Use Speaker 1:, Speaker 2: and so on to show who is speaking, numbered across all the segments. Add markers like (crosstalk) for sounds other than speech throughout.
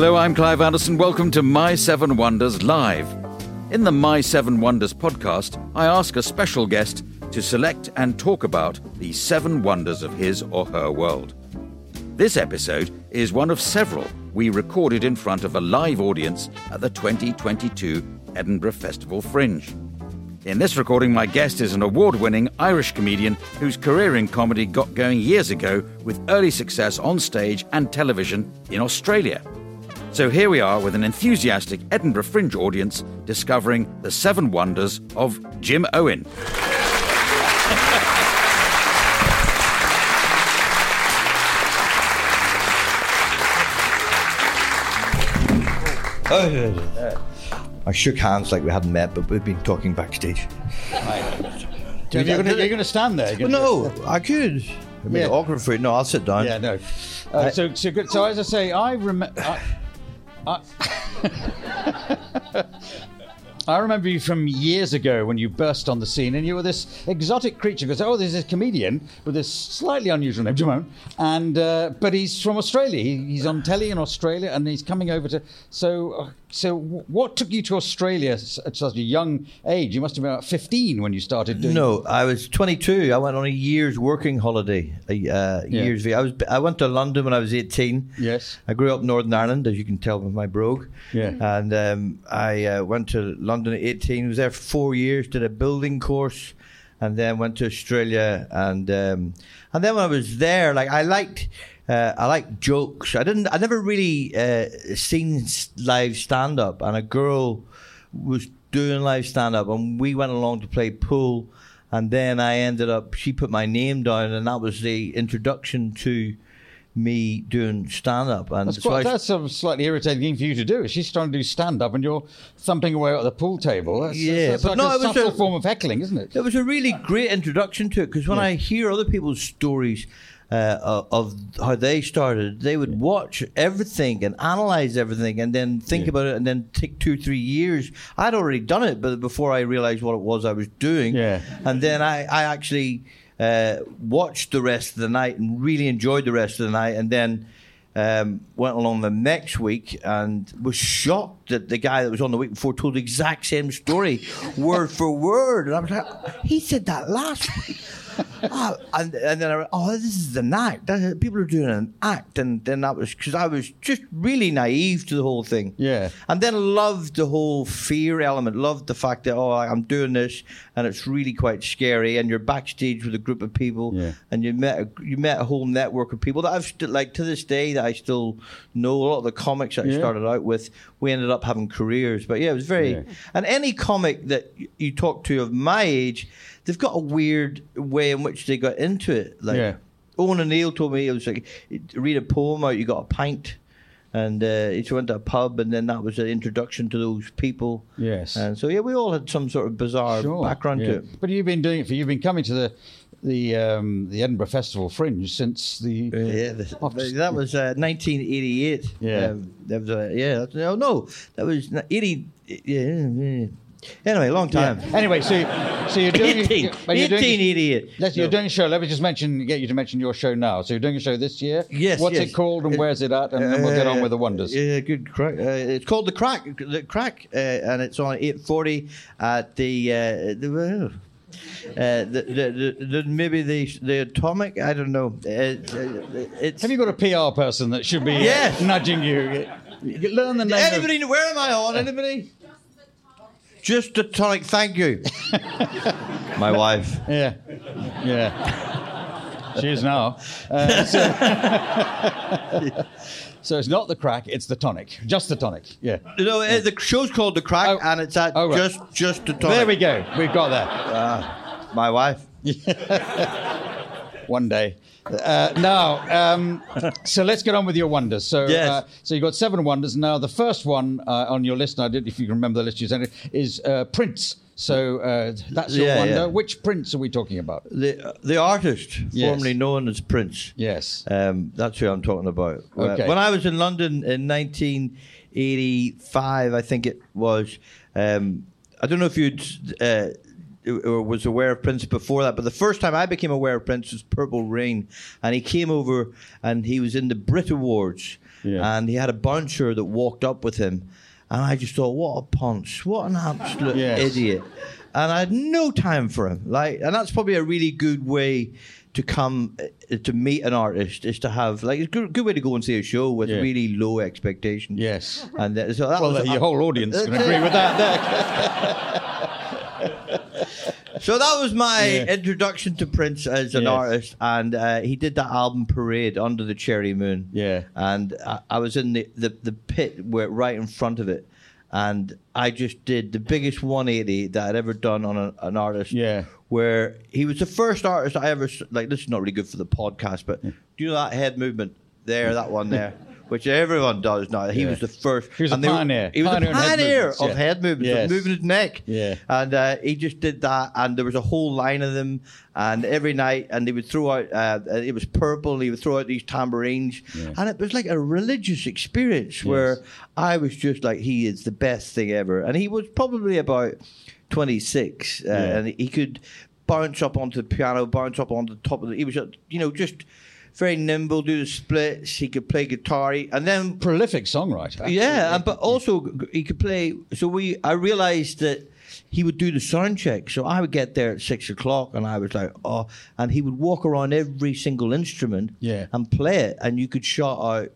Speaker 1: Hello, I'm Clive Anderson. Welcome to My Seven Wonders Live. In the My Seven Wonders podcast, I ask a special guest to select and talk about the seven wonders of his or her world. This episode is one of several we recorded in front of a live audience at the 2022 Edinburgh Festival Fringe. In this recording, my guest is an award winning Irish comedian whose career in comedy got going years ago with early success on stage and television in Australia. So here we are with an enthusiastic Edinburgh Fringe audience discovering the seven wonders of Jimeoin.
Speaker 2: I shook hands like we hadn't met, but we've been talking backstage.
Speaker 3: You're going to you're gonna stand there.
Speaker 2: Well,
Speaker 3: gonna-
Speaker 2: no, I could. I mean,
Speaker 3: Yeah.
Speaker 2: awkward for you. No, I'll sit down.
Speaker 3: Yeah, no. Uh, so, so good. So, as I say, I remember. (laughs) I, (laughs) I, remember you from years ago when you burst on the scene and you were this exotic creature. Because oh, there's this comedian with this slightly unusual name, Jimeoin, and uh, but he's from Australia. He, he's on telly in Australia, and he's coming over to. So, uh, so what took you to Australia at such a young age? You must have been about 15 when you started doing.
Speaker 2: No, I was 22. I went on a year's working holiday. A uh,
Speaker 3: Yeah.
Speaker 2: year's. I was. I went to London when I was 18.
Speaker 3: Yes.
Speaker 2: I grew up in Northern Ireland, as you can tell with my brogue.
Speaker 3: Yeah.
Speaker 2: And um, I uh, went to London at 18. Was there for four years. Did a building course, and then went to Australia. And um, and then when I was there, like I liked. Uh, I like jokes. I didn't. I never really uh, seen live stand up, and a girl was doing live stand up, and we went along to play pool, and then I ended up. She put my name down, and that was the introduction to me doing stand up. And
Speaker 3: That's,
Speaker 2: so
Speaker 3: quite,
Speaker 2: I-
Speaker 3: that's a slightly irritating thing for you to do. She's trying to do stand up and you're thumping away at the pool table. That's,
Speaker 2: Yeah,
Speaker 3: that's
Speaker 2: but
Speaker 3: like
Speaker 2: no,
Speaker 3: a
Speaker 2: it was
Speaker 3: subtle
Speaker 2: a-
Speaker 3: form of heckling, isn't it?
Speaker 2: It was a really great introduction to it because when
Speaker 3: Yeah.
Speaker 2: I hear other people's stories uh, of- how they started, they would watch everything and analyze everything and then think
Speaker 3: Yeah.
Speaker 2: about it and then take two, three years. I'd already done it, but before I realized what it was I was doing.
Speaker 3: Yeah.
Speaker 2: And then I, I actually uh, watched the rest of the night and really enjoyed the rest of the night. And then um, went along the next week and was shocked that the guy that was on the week before told the exact same story, (laughs) word for word. And I was like, he said that last week. (laughs) Ah, and, and then I went, oh, this is an act. People are doing an act. And then that was because I was just really naive to the whole thing.
Speaker 3: Yeah.
Speaker 2: And then loved the whole fear element, loved the fact that, oh, I'm doing this and it's really quite scary. And you're backstage with a group of people
Speaker 3: Yeah.
Speaker 2: and you met a, you met a whole network of people that I've still like to this day that I still know. A lot of the comics that I started out with, we ended up having careers. But yeah, it was very.
Speaker 3: Yeah.
Speaker 2: And any comic that you talk to of my age, they've got a weird way in which they got into it. Like
Speaker 3: Yeah.
Speaker 2: Owen O'Neill told me it was like read a poem out, you got a pint. And uh, he went to a pub, and then that was an introduction to those people.
Speaker 3: Yes.
Speaker 2: And so, yeah, we all had some sort of bizarre
Speaker 3: Sure,
Speaker 2: background
Speaker 3: yeah.
Speaker 2: to it.
Speaker 3: But you've been doing it for, you've been coming to the the um, the Edinburgh Festival Fringe since the.
Speaker 2: Yeah, the,
Speaker 3: Oh,
Speaker 2: that was uh, 1988.
Speaker 3: Yeah.
Speaker 2: Um, that was uh, yeah. No, no, that was 80. Yeah. yeah. Anyway, long
Speaker 3: Yeah.
Speaker 2: time.
Speaker 3: Anyway, so so you're (laughs) doing
Speaker 2: 18,
Speaker 3: but you're doing-
Speaker 2: 1888.
Speaker 3: Let's, you're doing a show. Let me just mention, get you to mention your show now. So you're doing a show this year.
Speaker 2: Yes,
Speaker 3: What's
Speaker 2: yes.
Speaker 3: it called and
Speaker 2: It-
Speaker 3: where's it at? And then we'll get on
Speaker 2: Uh,
Speaker 3: with the wonders.
Speaker 2: Yeah, good craic. Uh, it's called the craic. The Craic, uh, and it's on eight forty at the. Uh, the uh, the, the, the, the maybe the the atomic I don't know uh, uh, it's
Speaker 3: Have you got a PR person that should be uh,
Speaker 2: Yes.
Speaker 3: nudging you? You Learn the name.
Speaker 2: anybody know- where am I on anybody just a tonic thank you my wife
Speaker 3: Yeah, yeah. She is now. Uh, so, (laughs) So it's not the craic; it's the tonic, just the tonic. Yeah.
Speaker 2: No, uh, the show's called The Craic,
Speaker 3: Oh.
Speaker 2: and it's at
Speaker 3: Oh, right.
Speaker 2: just just the top.
Speaker 3: There we go. We've got that.
Speaker 2: My wife. (laughs)
Speaker 3: One day. Uh, now, um, so let's get on with your wonders. So,
Speaker 2: Yes.
Speaker 3: uh, so you got seven wonders. Now, the first one uh, on your list, and I did, if you can remember the list you sent, is uh, Prince. So uh, that's your
Speaker 2: Yeah,
Speaker 3: wonder.
Speaker 2: yeah.
Speaker 3: which Prince are we talking about?
Speaker 2: The the artist,
Speaker 3: Yes.
Speaker 2: formerly known as Prince.
Speaker 3: Yes.
Speaker 2: Um, that's who I'm talking about. Uh,
Speaker 3: Okay.
Speaker 2: when I was in London in 1985, I think it was. Um, I don't know if you'd uh, or was aware of Prince before that, but the first time I became aware of Prince was Purple Rain, and he came over and he was in the Brit Awards,
Speaker 3: Yeah.
Speaker 2: and he had a bouncer that walked up with him, and I just thought, what a punch, what an absolute (laughs)
Speaker 3: Yes.
Speaker 2: idiot, and I had no time for him. Like, and that's probably a really good way to come uh, to meet an artist is to have like it's a good, good way to go and see a show with
Speaker 3: Yeah.
Speaker 2: really low expectations.
Speaker 3: Yes.
Speaker 2: and uh, so that
Speaker 3: Well,
Speaker 2: was,
Speaker 3: your whole audience can (laughs) agree with that. (laughs) (laughs)
Speaker 2: So that was my
Speaker 3: Yeah.
Speaker 2: introduction to Prince as an
Speaker 3: Yes.
Speaker 2: artist, and uh, he did that album Parade under the cherry moon.
Speaker 3: Yeah.
Speaker 2: and I, I was in the, the the pit where right in front of it, and I just did the biggest 180 that I'd ever done on a, an artist.
Speaker 3: Yeah.
Speaker 2: where he was the first artist I ever like. This is not really good for the podcast, but do you know that head movement there, that one there? (laughs) Which everyone does now. He
Speaker 3: Yeah.
Speaker 2: was the first.
Speaker 3: He was a
Speaker 2: and were-
Speaker 3: pioneer.
Speaker 2: He was
Speaker 3: Pioneer
Speaker 2: a
Speaker 3: in head
Speaker 2: pioneer of head movements, of
Speaker 3: Yes.
Speaker 2: moving his neck.
Speaker 3: Yeah.
Speaker 2: And uh, he just did that, and there was a whole line of them, and every night, and they would throw out. Uh, it was purple. And he would throw out these tambourines, yeah. and it was like a religious experience where I was just like, he is the best thing ever, and he was probably about twenty six, uh,
Speaker 3: Yeah.
Speaker 2: and he could bounce up onto the piano, bounce up on the top of the. He was, uh, you know, just. Very nimble, do the splits. He could play guitar, and then
Speaker 3: Prolific songwriter.
Speaker 2: yeah, and, but also he could play. So we, I realized that he would do the sound check. So I would get there at six o'clock, and I was like, oh, and he would walk around every single instrument,
Speaker 3: Yeah.
Speaker 2: and play it, and you could shout out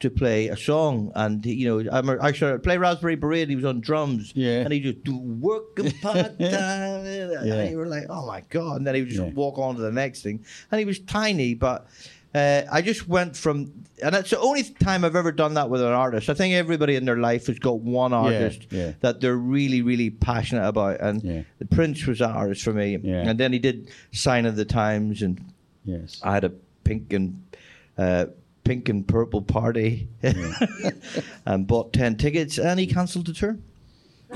Speaker 2: to play a song, and you know, I, remember I shouted, play Raspberry Beret. He was on drums,
Speaker 3: Yeah.
Speaker 2: and he just do working part time.
Speaker 3: Yeah.
Speaker 2: And you were like, oh my god, and then he would just
Speaker 3: Yeah.
Speaker 2: walk on to the next thing, and he was tiny, but. Uh, I just went from, and it's the only time I've ever done that with an artist. I think everybody in their life has got one artist
Speaker 3: yeah.
Speaker 2: that they're really, really passionate about, and
Speaker 3: Yeah.
Speaker 2: the Prince was that artist for me.
Speaker 3: Yeah.
Speaker 2: And then he did Sign of the Times, and
Speaker 3: Yes.
Speaker 2: I had a pink and uh, pink and purple party, (laughs) and bought ten tickets, and he cancelled the tour.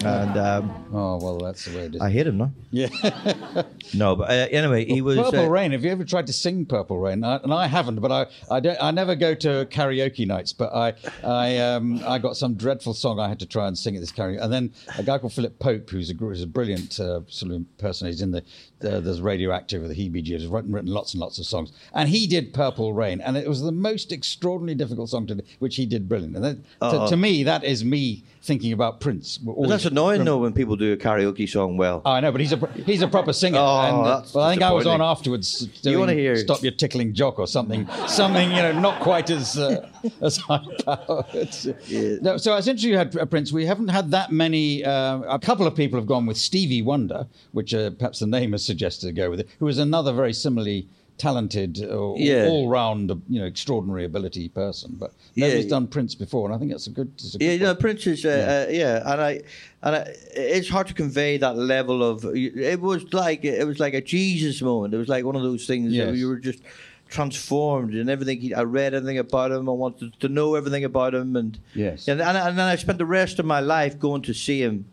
Speaker 2: And um,
Speaker 3: Oh well, that's the way it is.
Speaker 2: I hate him no?
Speaker 3: yeah. (laughs)
Speaker 2: No, but uh, anyway, he was.
Speaker 3: Purple
Speaker 2: uh,
Speaker 3: Rain. Have you ever tried to sing Purple Rain? I, and I haven't, but I, I, don't, I never go to karaoke nights. But I, I, um, I got some dreadful song I had to try and sing at this karaoke. And then a guy called Philip Pope, who's a, who's a brilliant uh, sort of person. He's in the, the there's Radio Active with the Hee Bee Gee Bees. He's written, written lots and lots of songs. And he did Purple Rain, and it was the most extraordinarily difficult song to do, which he did brilliant. And that, to, to me, that is me thinking about Prince.
Speaker 2: But that's annoying though when people do a karaoke song well.
Speaker 3: Oh, I know, but he's a he's a proper singer.
Speaker 2: Oh,
Speaker 3: and, uh,
Speaker 2: that's
Speaker 3: well, I think I was on afterwards. Doing
Speaker 2: wanna hear-
Speaker 3: "Stop Your Tickling Jock" or something, something you know, not quite as uh, (laughs) as high powered. No, so interesting you had uh, Prince. We haven't had that many. Uh, a couple of people have gone with Stevie Wonder, which uh, perhaps the name has suggested to go with it. Who is another very similarly talented, uh,
Speaker 2: Yeah.
Speaker 3: all-round, uh, you know, extraordinary ability person. But nobody's
Speaker 2: Yeah.
Speaker 3: done Prince before, and I think that's a good. It's a good
Speaker 2: Yeah, no,
Speaker 3: one.
Speaker 2: Prince is, uh, yeah. Uh, yeah, and I, and I, it's hard to convey that level of. It was like it was like a Jesus moment. It was like one of those things
Speaker 3: Yes.
Speaker 2: you were just transformed and everything. He, I read everything about him. I wanted to know everything about him, and
Speaker 3: Yes.
Speaker 2: and and, and then I spent the rest of my life going to see him.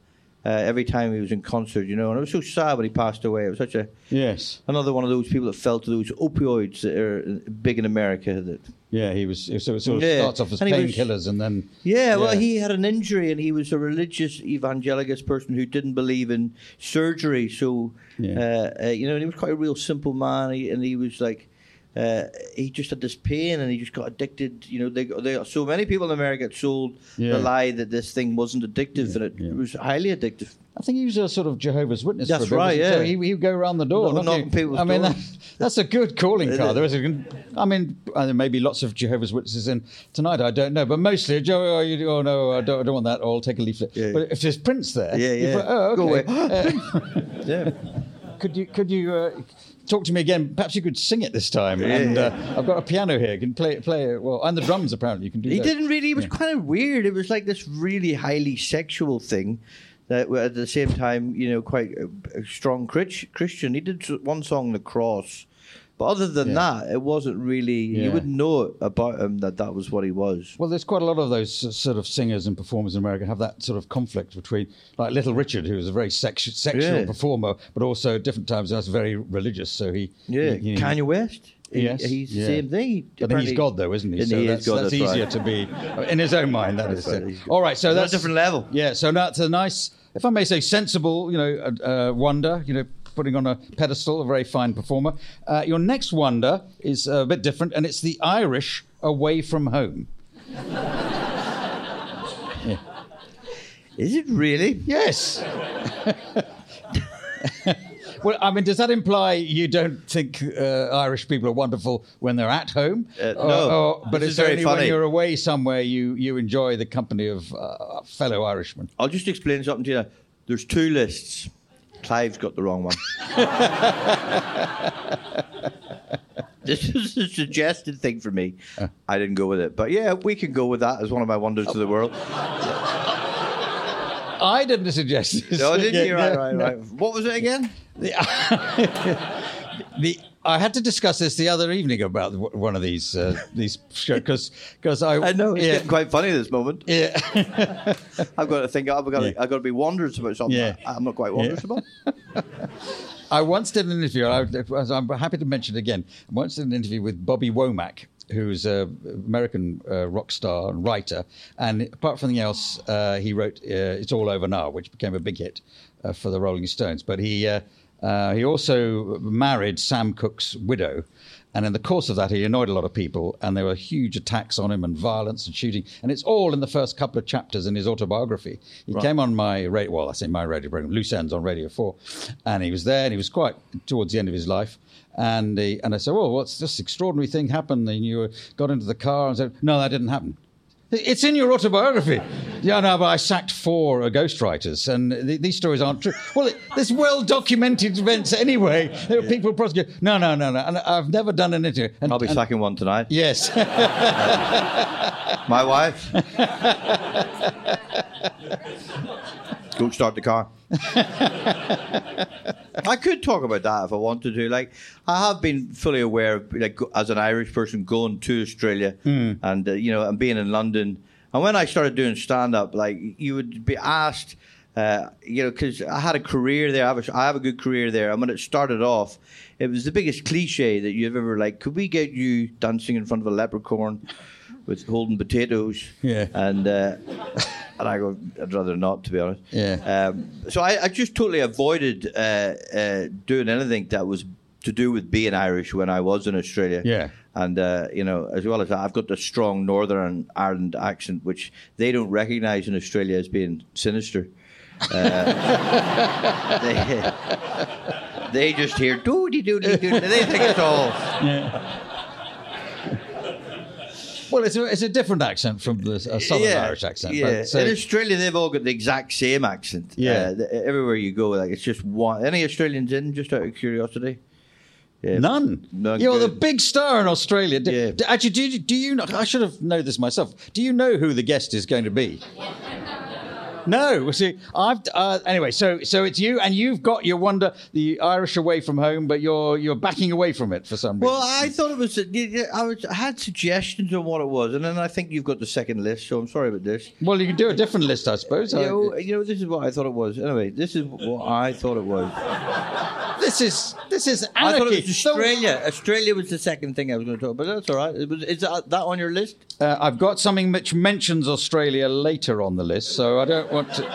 Speaker 2: Uh, every time he was in concert, you know, and it was so sad when he passed away. It was such a
Speaker 3: Yes.
Speaker 2: another one of those people that fell to those opioids that are big in America. That
Speaker 3: Yeah, he was. So it sort of
Speaker 2: Yeah,
Speaker 3: starts off as
Speaker 2: and he was-
Speaker 3: painkillers, and then
Speaker 2: Yeah, well, he had an injury and he was a religious evangelicus person who didn't believe in surgery. So,
Speaker 3: Yeah.
Speaker 2: uh, uh, you know, and he was quite a real simple man. He, and he was like, uh, he just had this pain and he just got addicted. You know, they, they so many people in America sold
Speaker 3: Yeah.
Speaker 2: the lie that this thing wasn't addictive, and it,
Speaker 3: yeah.
Speaker 2: it was highly addictive.
Speaker 3: I think he was a sort of Jehovah's Witness.
Speaker 2: That's
Speaker 3: for a bit,
Speaker 2: right,
Speaker 3: wasn't? So
Speaker 2: yeah.
Speaker 3: he, he would go around the door. Not
Speaker 2: knocking
Speaker 3: I mean, that, that's a good calling card. There is. I mean, there may be lots of Jehovah's Witnesses in tonight. I don't know, but mostly, oh, you, oh no, I don't, I don't want that. Or I'll take a leaflet.
Speaker 2: Yeah.
Speaker 3: But if there's Prince there,
Speaker 2: Yeah, yeah.
Speaker 3: oh,
Speaker 2: Go away.
Speaker 3: Uh, (laughs)
Speaker 2: Yeah. (laughs)
Speaker 3: could you could you uh, talk to me again. Perhaps you could sing it this time. and uh, I've got a piano here. You can play it. Play it. Well, and the drums apparently you can do.
Speaker 2: He
Speaker 3: that.
Speaker 2: didn't really. It was kind of weird. It was like this really highly sexual thing. That were at the same time, you know, quite a, a strong Christian. He did one song, "The Cross," but other than
Speaker 3: Yeah.
Speaker 2: that, it wasn't really.
Speaker 3: Yeah.
Speaker 2: You wouldn't know about him that that was what he was.
Speaker 3: Well, there's quite a lot of those sort of singers and performers in America have that sort of conflict between, like Little Richard, who was a very sexu- sexual
Speaker 2: Yeah.
Speaker 3: performer, but also at different times that's very religious. So he,
Speaker 2: Yeah,
Speaker 3: he- he-
Speaker 2: Kanye West. He-
Speaker 3: Yes,
Speaker 2: he's the same thing.
Speaker 3: But then he's God, though, isn't he? So
Speaker 2: he
Speaker 3: that's,
Speaker 2: God,
Speaker 3: that's,
Speaker 2: that's
Speaker 3: easier
Speaker 2: right.
Speaker 3: to be in his own mind. That is.
Speaker 2: right,
Speaker 3: all right, so
Speaker 2: that's a different level.
Speaker 3: Yeah, so that's a nice, if I may say, sensible. You know, uh, uh, wonder. You know. Putting on a pedestal, a very fine performer. Uh, your next wonder is a bit different, and it's the Irish away from home. (laughs)
Speaker 2: Is it really?
Speaker 3: Yes. (laughs) well, I mean, does that imply you don't think uh, Irish people are wonderful when they're at home?
Speaker 2: Uh,
Speaker 3: Or-
Speaker 2: no.
Speaker 3: or- but it's only when you're away somewhere you, you enjoy the company of uh, fellow Irishmen.
Speaker 2: I'll just explain something to you. There's two lists. Clive's got the wrong one. (laughs) this is a suggested thing for me.
Speaker 3: Uh.
Speaker 2: I didn't go with it. But yeah, we can go with that as one of my wonders to the world.
Speaker 3: I didn't suggest this.
Speaker 2: No, didn't
Speaker 3: Yeah,
Speaker 2: you? (laughs) Right,
Speaker 3: yeah,
Speaker 2: right,
Speaker 3: no.
Speaker 2: right. What was it again?
Speaker 3: The, (laughs) the I had to discuss this the other evening about one of these uh, these shows because I
Speaker 2: I know, it's
Speaker 3: yeah,
Speaker 2: getting quite funny this moment.
Speaker 3: yeah. (laughs)
Speaker 2: I've got to think, I've got to,
Speaker 3: Yeah.
Speaker 2: I've got to be wondrous about something
Speaker 3: Yeah.
Speaker 2: I'm not quite wondrous about. (laughs)
Speaker 3: I once did an interview. I, I'm happy to mention it again. I once did an interview with Bobby Womack, who's an American uh, rock star and writer. And apart from anything else, uh, he wrote uh, "It's All Over Now," which became a big hit uh, for the Rolling Stones. But he uh, uh, he also married Sam Cooke's widow. And in the course of that, he annoyed a lot of people, and there were huge attacks on him and violence and shooting. And it's all in the first couple of chapters in his autobiography. He came on my radio, well, I say my radio program, Loose Ends on Radio 4, and he was there, and he was quite towards the end of his life. And he, and I said, well, what's this extraordinary thing happened? And you got into the car and said, no, that didn't happen. It's in your autobiography. Yeah, no, but I sacked four uh, ghostwriters, and th- these stories aren't true. Well, it, there's well documented events anyway. There are people prosecute. No, no, no, no. And I've never done an interview. And,
Speaker 2: I'll be
Speaker 3: and-
Speaker 2: sacking one tonight.
Speaker 3: Yes.
Speaker 2: My wife. (laughs) Go start the car. (laughs) I could talk about that if I wanted to. Like, I have been fully aware, of, like, as an Irish person, going to Australia and uh, you know, and being in London. And when I started doing stand up, like, you would be asked, uh, you know, because I had a career there. I have a, I have a good career there. And when it started off, it was the biggest cliche that you've ever like. Could we get you dancing in front of a leprechaun? With holding potatoes,
Speaker 3: Yeah.
Speaker 2: and uh, (laughs) and I go, I'd rather not, to be honest.
Speaker 3: Yeah.
Speaker 2: Um, so I, I just totally avoided uh, uh, doing anything that was to do with being Irish when I was in Australia.
Speaker 3: Yeah.
Speaker 2: And uh, you know, as well as that, I've got the strong Northern Ireland accent, which they don't recognise in Australia as being sinister. Uh, (laughs) they, they just hear doody doody doody. They think it's all.
Speaker 3: Well, it's a, it's a different accent from the a Southern Irish accent.
Speaker 2: Yeah,
Speaker 3: But, so-
Speaker 2: in Australia they've all got the exact same accent.
Speaker 3: Yeah.
Speaker 2: Uh, everywhere you go, like it's just one. Any Australians in? Just out of curiosity. Yeah.
Speaker 3: None.
Speaker 2: None
Speaker 3: You're the big star in Australia. Do,
Speaker 2: Yeah.
Speaker 3: do- actually, do you, do you know? I should have known this myself. Do you know who the guest is going to be? No. See, I've uh, anyway. So, so it's you, and you've got your wonder, the Irish away from home, but you're you're backing away from it for some reason.
Speaker 2: Well, I thought it was. I was. I had suggestions on what it was, and then I think you've got the second list. So I'm sorry about this.
Speaker 3: Well, you can do a different list, I suppose.
Speaker 2: You
Speaker 3: I-
Speaker 2: know, you know, this is what I thought it was. Anyway, this is what I thought it was.
Speaker 3: this is this is
Speaker 2: I thought it was
Speaker 3: So-
Speaker 2: Australia. Australia was the second thing I was going to talk about. That's all right. Is that, that on your list?
Speaker 3: Uh, I've got something which mentions Australia later on the list, so I don't to.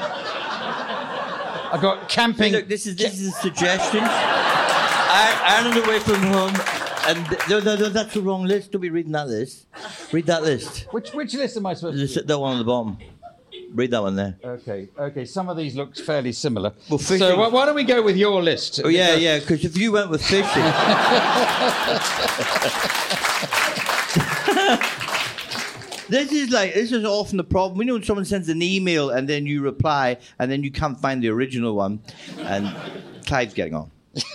Speaker 3: I got camping.
Speaker 2: Look, this is this is suggestions. Ir- Ireland away from home, and no, no, no, that's the wrong list. Don't be reading that list. Read that list.
Speaker 3: which which list am I supposed to?
Speaker 2: Just that one on the bottom. Read that one there.
Speaker 3: Okay, okay. Some of these look fairly similar.
Speaker 2: Well, fishing-
Speaker 3: so why, why don't we go with your list?
Speaker 2: Oh yeah, yeah. Because if you went with fishing, (laughs) this is like this is often the problem. You know when someone sends an email and then you reply and then you can't find the original one, and Clive's getting on. (laughs)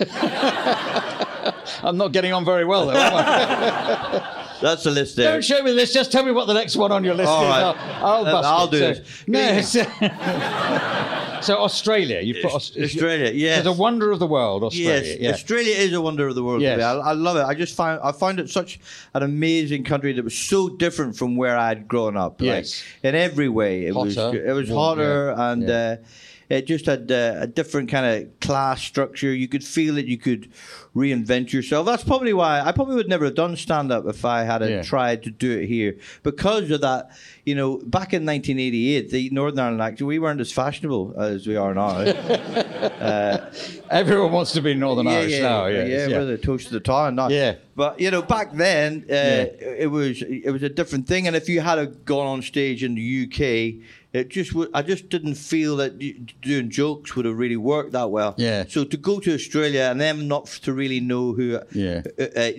Speaker 3: I'm not getting on very well, though? (laughs)
Speaker 2: That's the list there.
Speaker 3: Don't show me this. Just tell me what the next one on your list
Speaker 2: All
Speaker 3: is.
Speaker 2: right.
Speaker 3: I'll, I'll, bust
Speaker 2: I'll
Speaker 3: it.
Speaker 2: do
Speaker 3: so,
Speaker 2: this.
Speaker 3: No. (laughs) So Australia, you put Aus-
Speaker 2: Australia, yes.
Speaker 3: It's a wonder of the world, Australia.
Speaker 2: Yes,
Speaker 3: yeah.
Speaker 2: Australia is a wonder of the world.
Speaker 3: Yes.
Speaker 2: I, I love it. I just find I find it such an amazing country that was so different from where I'd grown up. like,
Speaker 3: Yes.
Speaker 2: in every way, it was
Speaker 3: Hotter,
Speaker 2: it was hotter
Speaker 3: yeah,
Speaker 2: and.
Speaker 3: yeah.
Speaker 2: Uh, it just had uh, a different kind of class structure. You could feel it. You could reinvent yourself. That's probably why I probably would never have done stand up if I had
Speaker 3: Yeah.
Speaker 2: tried to do it here because of that. You know, back in 1988, the Northern Ireland act we weren't as fashionable as we are now. (laughs)
Speaker 3: Everyone wants to be Northern Irish now.
Speaker 2: yeah, yeah, we're the toast of the town now.
Speaker 3: Yeah.
Speaker 2: but you know, back then uh, it was it was a different thing, and if you had a gone on stage in the UK, it just would, I just didn't feel that doing jokes would have really worked that well.
Speaker 3: Yeah.
Speaker 2: So to go to Australia and them not to really know who,
Speaker 3: Yeah.
Speaker 2: uh, uh,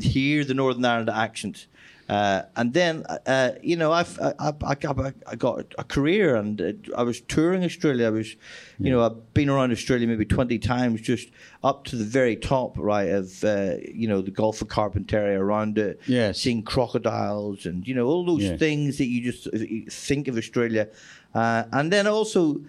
Speaker 2: hear the Northern Ireland accent. Uh, and then, uh, you know, I've, I, I, I got, I got a career and uh, I was touring Australia. I was, you know, I've been around Australia maybe 20 times, just up to the very top, right, of, uh, you know, the Gulf of Carpentaria around it,
Speaker 3: Yes.
Speaker 2: seeing crocodiles and, you know, all those
Speaker 3: Yeah.
Speaker 2: things that you just uh, think of Australia. Uh, and then also,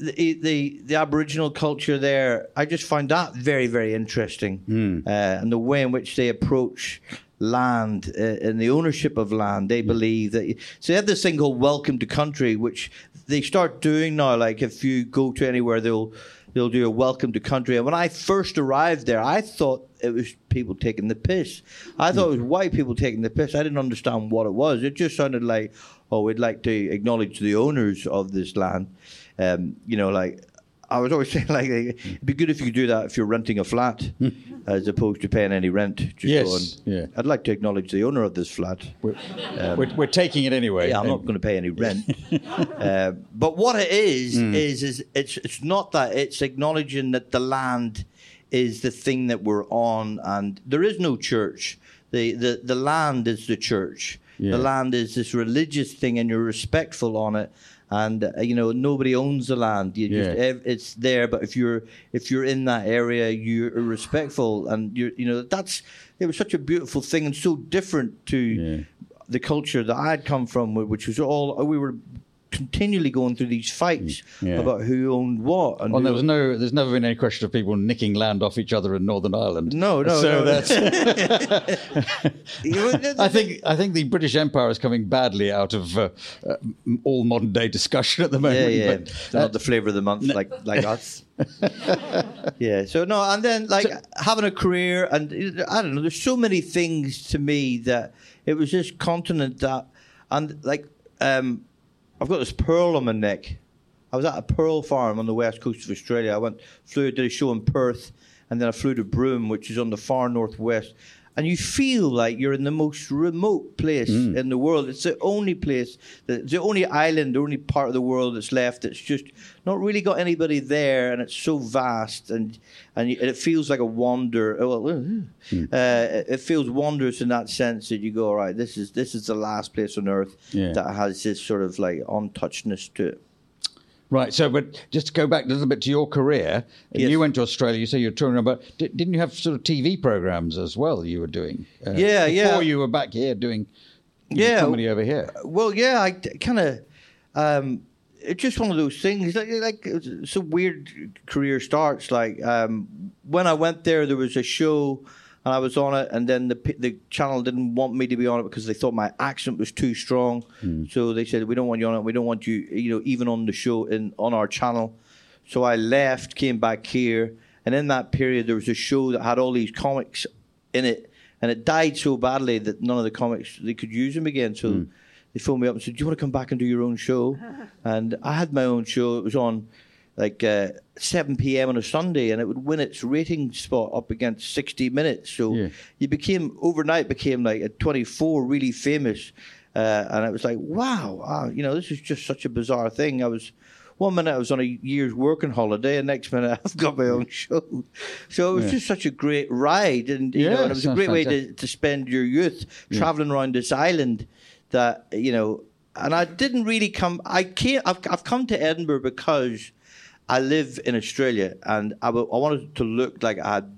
Speaker 2: the, the the Aboriginal culture there, I just find that very very interesting, uh, and the way in which they approach land uh, and the ownership of land. They believe that so they have this thing called "Welcome to Country," which they start doing now. Like if you go to anywhere, they'll they'll do a "Welcome to Country." And when I first arrived there, I thought it was people taking the piss. I thought it was white people taking the piss. I didn't understand what it was. It just sounded like, oh, we'd like to acknowledge the owners of this land. Um, you know, like I was always (laughs) saying, like it'd be good if you could do that if you're renting a flat, as opposed to paying any rent. Just
Speaker 3: Yes,
Speaker 2: going,
Speaker 3: yeah.
Speaker 2: I'd like to acknowledge the owner of this flat.
Speaker 3: We're, we're, we're taking it anyway.
Speaker 2: Yeah, I'm not going to pay any rent. (laughs) uh, but what it is is is it's it's not that it's acknowledging that the land is the thing that we're on, and there is no church. the the the land is the church.
Speaker 3: Yeah.
Speaker 2: The land is this religious thing, and you're respectful on it. And uh, you know nobody owns the land. You
Speaker 3: Yeah.
Speaker 2: it's there, but if you're if you're in that area, you're respectful, and you're you know that's it was such a beautiful thing and so different to
Speaker 3: Yeah.
Speaker 2: the culture that I'd come from, which was all we were continually going through these fights
Speaker 3: Yeah.
Speaker 2: about who owned what. And
Speaker 3: Well, there was no, there's never been any question of people nicking land off each other in Northern Ireland.
Speaker 2: No, no,
Speaker 3: So
Speaker 2: no. (laughs)
Speaker 3: that's. I think I think the British Empire is coming badly out of uh, uh, all modern day discussion at the moment.
Speaker 2: Yeah, yeah.
Speaker 3: but,
Speaker 2: It's not the flavor of the month like like us. (laughs) yeah. So no, and then like having a career, and I don't know. There's so many things to me that it was this continent that, and like um, I've got this pearl on my neck. I was at a pearl farm on the west coast of Australia. I went flew did a show in Perth, and then I flew to Broome, which is on the far northwest. And you feel like you're in the most remote place mm. in the world. It's the only place, that, the only island, the only part of the world that's left that's just not really got anybody there, and it's so vast, and and it feels like a wander. oh, Well, uh, hmm. uh it feels wondrous in that sense that you go, all right, this is this is the last place on earth
Speaker 3: Yeah.
Speaker 2: that has this sort of like untouchedness to it.
Speaker 3: Right. So, but just to go back a little bit to your career,
Speaker 2: Yes.
Speaker 3: you went to Australia. You say you're touring, but di- didn't you have sort of TV programs as well? You were doing. Uh,
Speaker 2: Yeah, yeah.
Speaker 3: Before you were back here doing.
Speaker 2: Yeah.
Speaker 3: Comedy over here.
Speaker 2: Well, yeah, I kind of. Um, it's just one of those things. Like, like it's a weird career starts. Like um, when I went there, there was a show, and I was on it, and then the the channel didn't want me to be on it because they thought my accent was too strong. Hmm. So they said, "We don't want you on it. We don't want you, you know, even on the show in on our channel." So I left, came back here, and in that period, there was a show that had all these comics in it, and it died so badly that none of the comics they could use them again. So hmm. they phoned me up and said, "Do you want to come back and do your own show?" (laughs) and I had my own show. It was on like uh, 7 p.m. on a Sunday, and it would win its rating spot up against 60 Minutes. So
Speaker 3: Yeah.
Speaker 2: you became overnight became like at 24 really famous, uh, and it was like, wow, ah, you know, this is just such a bizarre thing. I was. One minute I was on a year's working holiday, and next minute (laughs) I've got my own show. So it was
Speaker 3: Yeah.
Speaker 2: just such a great ride, and you
Speaker 3: Yeah,
Speaker 2: know, and it was a great way to, to spend your youth traveling around this island. That you know, and I didn't really come. I came. I've, I've come to Edinburgh because I live in Australia, and I, wanted to look like I had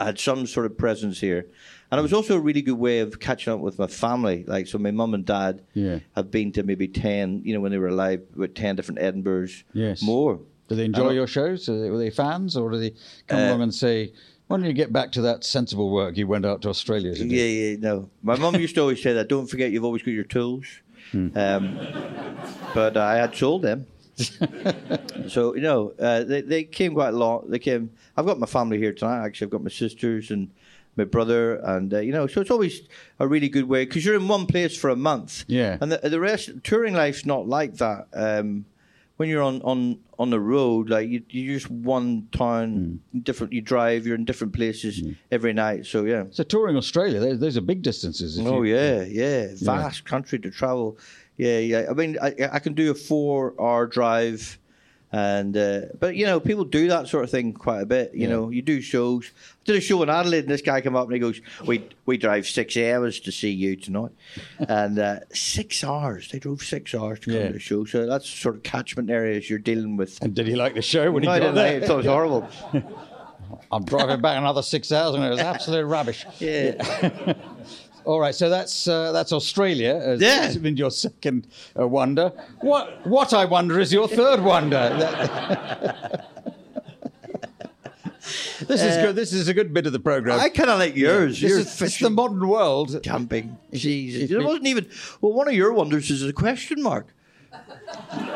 Speaker 2: had some sort of presence here. And it was also a really good way of catching up with my family. Like, so my mum and dad
Speaker 3: Yeah.
Speaker 2: have been to maybe 10, you know, when they were alive, with 10 different Edinburghs.
Speaker 3: Yes.
Speaker 2: More.
Speaker 3: Do they enjoy your shows? Are they, were they fans, or do they come
Speaker 2: Uh,
Speaker 3: along and say, "Why don't you get back to that sensible work you went out to Australia to do?"
Speaker 2: Yeah, yeah, no. My mum used to always say that. Don't forget, you've always got your tools.
Speaker 3: Hmm.
Speaker 2: Um, but I had sold them. (laughs) so you know, uh, they they came quite a lot. They came. I've got my family here tonight. Actually, I've got my sisters and my brother, and uh, you know, so it's always a really good way because you're in one place for a month.
Speaker 3: Yeah.
Speaker 2: and the, the rest touring life's not like that. Um, when you're on, on, on the road, like you, you just one town, different. You drive, you're in different places every night. So yeah,
Speaker 3: So touring Australia, those, those are big distances.
Speaker 2: Oh
Speaker 3: you-
Speaker 2: yeah, yeah, vast country to travel. Yeah, yeah. I mean, I, I can do a four-hour drive, and uh, but you know, people do that sort of thing quite a bit. You
Speaker 3: Yeah.
Speaker 2: know, you do shows. I did a show in Adelaide, and this guy came up and he goes, "We we drive six hours to see you tonight," (laughs) and uh, six hours. They drove six hours to come
Speaker 3: Yeah.
Speaker 2: to the show. So that's sort of catchment areas you're dealing with.
Speaker 3: And did he like the show when he
Speaker 2: No, I
Speaker 3: got
Speaker 2: didn't like it. It was horrible. (laughs)
Speaker 3: I'm driving back another six hours, and it was absolute rubbish. (laughs)
Speaker 2: Yeah.
Speaker 3: All right, so that's uh, that's Australia. As,
Speaker 2: Yeah.
Speaker 3: has been your second uh, wonder. What what I wonder is your third wonder. (laughs) this is good. This is a good bit of the program.
Speaker 2: I kind of like yours.
Speaker 3: this
Speaker 2: You're
Speaker 3: is it's the modern world.
Speaker 2: camping. Jesus.
Speaker 3: if
Speaker 2: It
Speaker 3: you-
Speaker 2: wasn't even. Well, one of your wonders is a question mark.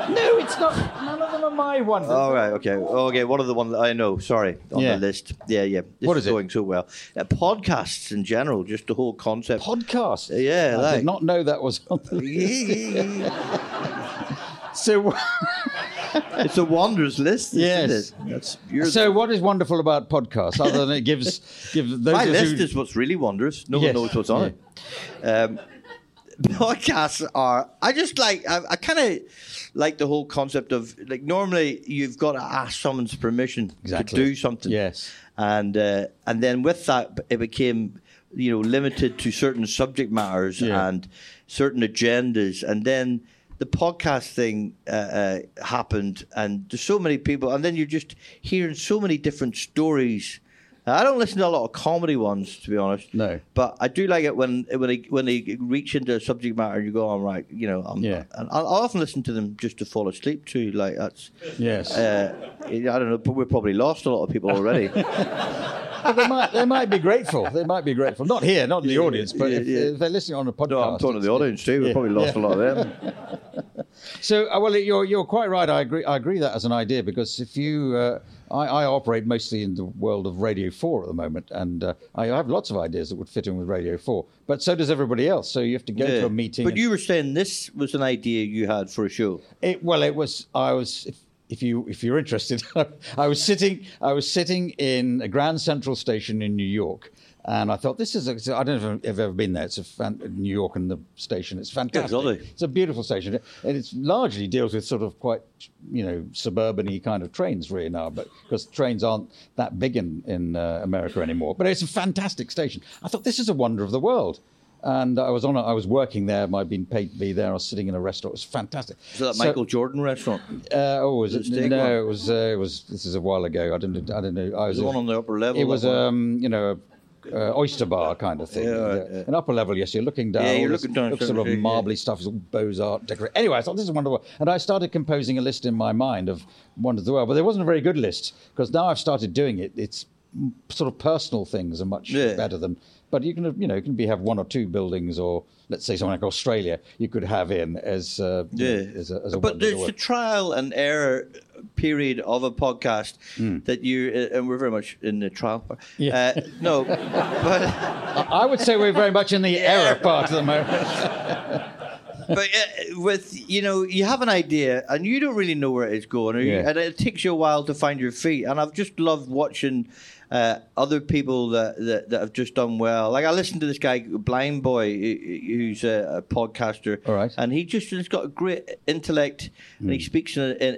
Speaker 3: No, it's not. None of them are my ones.
Speaker 2: All right, okay. Okay, one of the ones that I know, sorry, on
Speaker 3: Yeah.
Speaker 2: the list. Yeah, yeah. This
Speaker 3: What
Speaker 2: is
Speaker 3: is it?
Speaker 2: going so well. Uh, podcasts in general, just the whole concept.
Speaker 3: Podcast.
Speaker 2: Yeah,
Speaker 3: I
Speaker 2: like-
Speaker 3: did not know that was on the list. (laughs) So, (laughs)
Speaker 2: it's a wonders list,
Speaker 3: Yes.
Speaker 2: isn't it? That's, you're
Speaker 3: so what is wonderful about podcasts, other than it gives gives those
Speaker 2: my
Speaker 3: of us
Speaker 2: list
Speaker 3: who-
Speaker 2: is what's really wondrous. No
Speaker 3: Yes,
Speaker 2: one knows what's on it. Um, podcasts are. I just like. I, I kind of like the whole concept of like. Normally, you've got to ask someone's permission
Speaker 3: Exactly.
Speaker 2: to do something.
Speaker 3: Yes.
Speaker 2: and uh, and then with that, it became you know limited to certain subject matters
Speaker 3: Yeah.
Speaker 2: and certain agendas, and then. The podcast thing uh, uh, happened, and there's so many people, and then you're just hearing so many different stories. I don't listen to a lot of comedy ones, to be honest.
Speaker 3: No.
Speaker 2: But I do like it when when they when they reach into a subject matter and you go, "All right, you know." I'm,
Speaker 3: Yeah.
Speaker 2: And I'll, I'll often listen to them just to fall asleep to. Like that's.
Speaker 3: Yes.
Speaker 2: Uh, I don't know, but we've probably lost a lot of people already. (laughs)
Speaker 3: They might they might be grateful. They might be grateful. Not here, not in the audience, but
Speaker 2: yeah,
Speaker 3: if,
Speaker 2: yeah.
Speaker 3: if they're listening on a podcast.
Speaker 2: no, I'm talking to the audience too. We've
Speaker 3: Yeah,
Speaker 2: probably lost a lot of them. (laughs)
Speaker 3: So, uh, well, you're you're quite right. I agree. I agree that as an idea because if you, uh, I, I operate mostly in the world of Radio Four at the moment, and uh, I have lots of ideas that would fit in with Radio Four. But so does everybody else. So you have to go
Speaker 2: Yeah.
Speaker 3: to a meeting.
Speaker 2: But you were saying this was an idea you had for a show.
Speaker 3: It, well, it was. I was. If, if you if you're interested, (laughs) I was sitting. I was sitting in a Grand Central Station in New York, and I thought this is. A, I don't know if I've ever been there. It's a fan, New York and the station. It's fantastic. It's a beautiful station, and it largely deals with sort of quite you know suburban-y kind of trains really now, but because trains aren't that big in in uh, America anymore. But it's a fantastic station. I thought this is a wonder of the world. And I was on. A, I was working there. I'd been paid to be there. I was sitting in a restaurant. It was fantastic.
Speaker 2: Is that
Speaker 3: So-
Speaker 2: Michael Jordan restaurant?
Speaker 3: uh, oh, was it?
Speaker 2: it
Speaker 3: no,
Speaker 2: one?
Speaker 3: it was. Uh, it was. This is a while ago. I didn't. I don't know. I was
Speaker 2: The one on the upper level.
Speaker 3: It was, um, you know, a, uh, oyster bar kind of thing.
Speaker 2: Yeah, yeah.
Speaker 3: An upper level. Yes, you're looking down.
Speaker 2: Yeah, you're looking down,
Speaker 3: Sort of
Speaker 2: sort of, yeah.
Speaker 3: marbly stuff. It's all Beaux Art decorated. Anyway, I thought this is wonderful, and I started composing a list in my mind of wonders of the world. But there wasn't a very good list because now I've started doing it. It's sort of personal things are much
Speaker 2: Yeah.
Speaker 3: better than. But you can, have- you know, you can be have one or two buildings, or let's say something like Australia, you could have in as, uh, you
Speaker 2: Yeah,
Speaker 3: know, as a, as a
Speaker 2: but
Speaker 3: wonder of the
Speaker 2: there's the trial and error period of a podcast
Speaker 3: Hmm.
Speaker 2: that you uh, and we're very much in the trial. part.
Speaker 3: Yeah.
Speaker 2: Uh, no, (laughs) but
Speaker 3: I would say we're very much in the error part at the moment. (laughs)
Speaker 2: but uh, with you know you have an idea and you don't really know where it's going, or you,
Speaker 3: Yeah.
Speaker 2: and it takes you a while to find your feet. And I've just loved watching. Uh, other people that, that that have just done well, like I listened to this guy Blindboy, who's a, a podcaster,
Speaker 3: All right.
Speaker 2: and he just has got a great intellect, and
Speaker 3: Hmm.
Speaker 2: he speaks in a, in,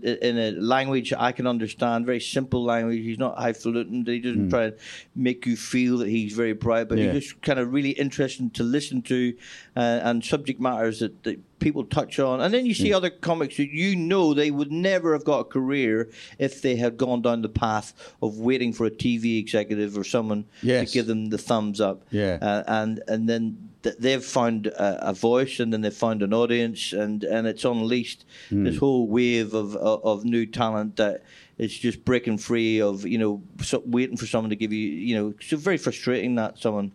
Speaker 2: in, in, a language I can understand, very simple language. He's not highfalutin. He doesn't try and make you feel that he's very bright, but
Speaker 3: Hmm. Yeah.
Speaker 2: he's just kind of really interesting to listen to, uh, and subject matters that, that people touch on, and then you see other comics that you know they would never have got a career if they had gone down the path of waiting for a TV executive or someone
Speaker 3: Yes.
Speaker 2: to give them the thumbs up.
Speaker 3: Yeah.
Speaker 2: Uh, and and then th- they've found a, a voice, and then they've found an audience, and and it's unleashed
Speaker 3: Hmm.
Speaker 2: this whole wave of, of of new talent that is just breaking free of you know so, waiting for someone to give you you know it's very frustrating that someone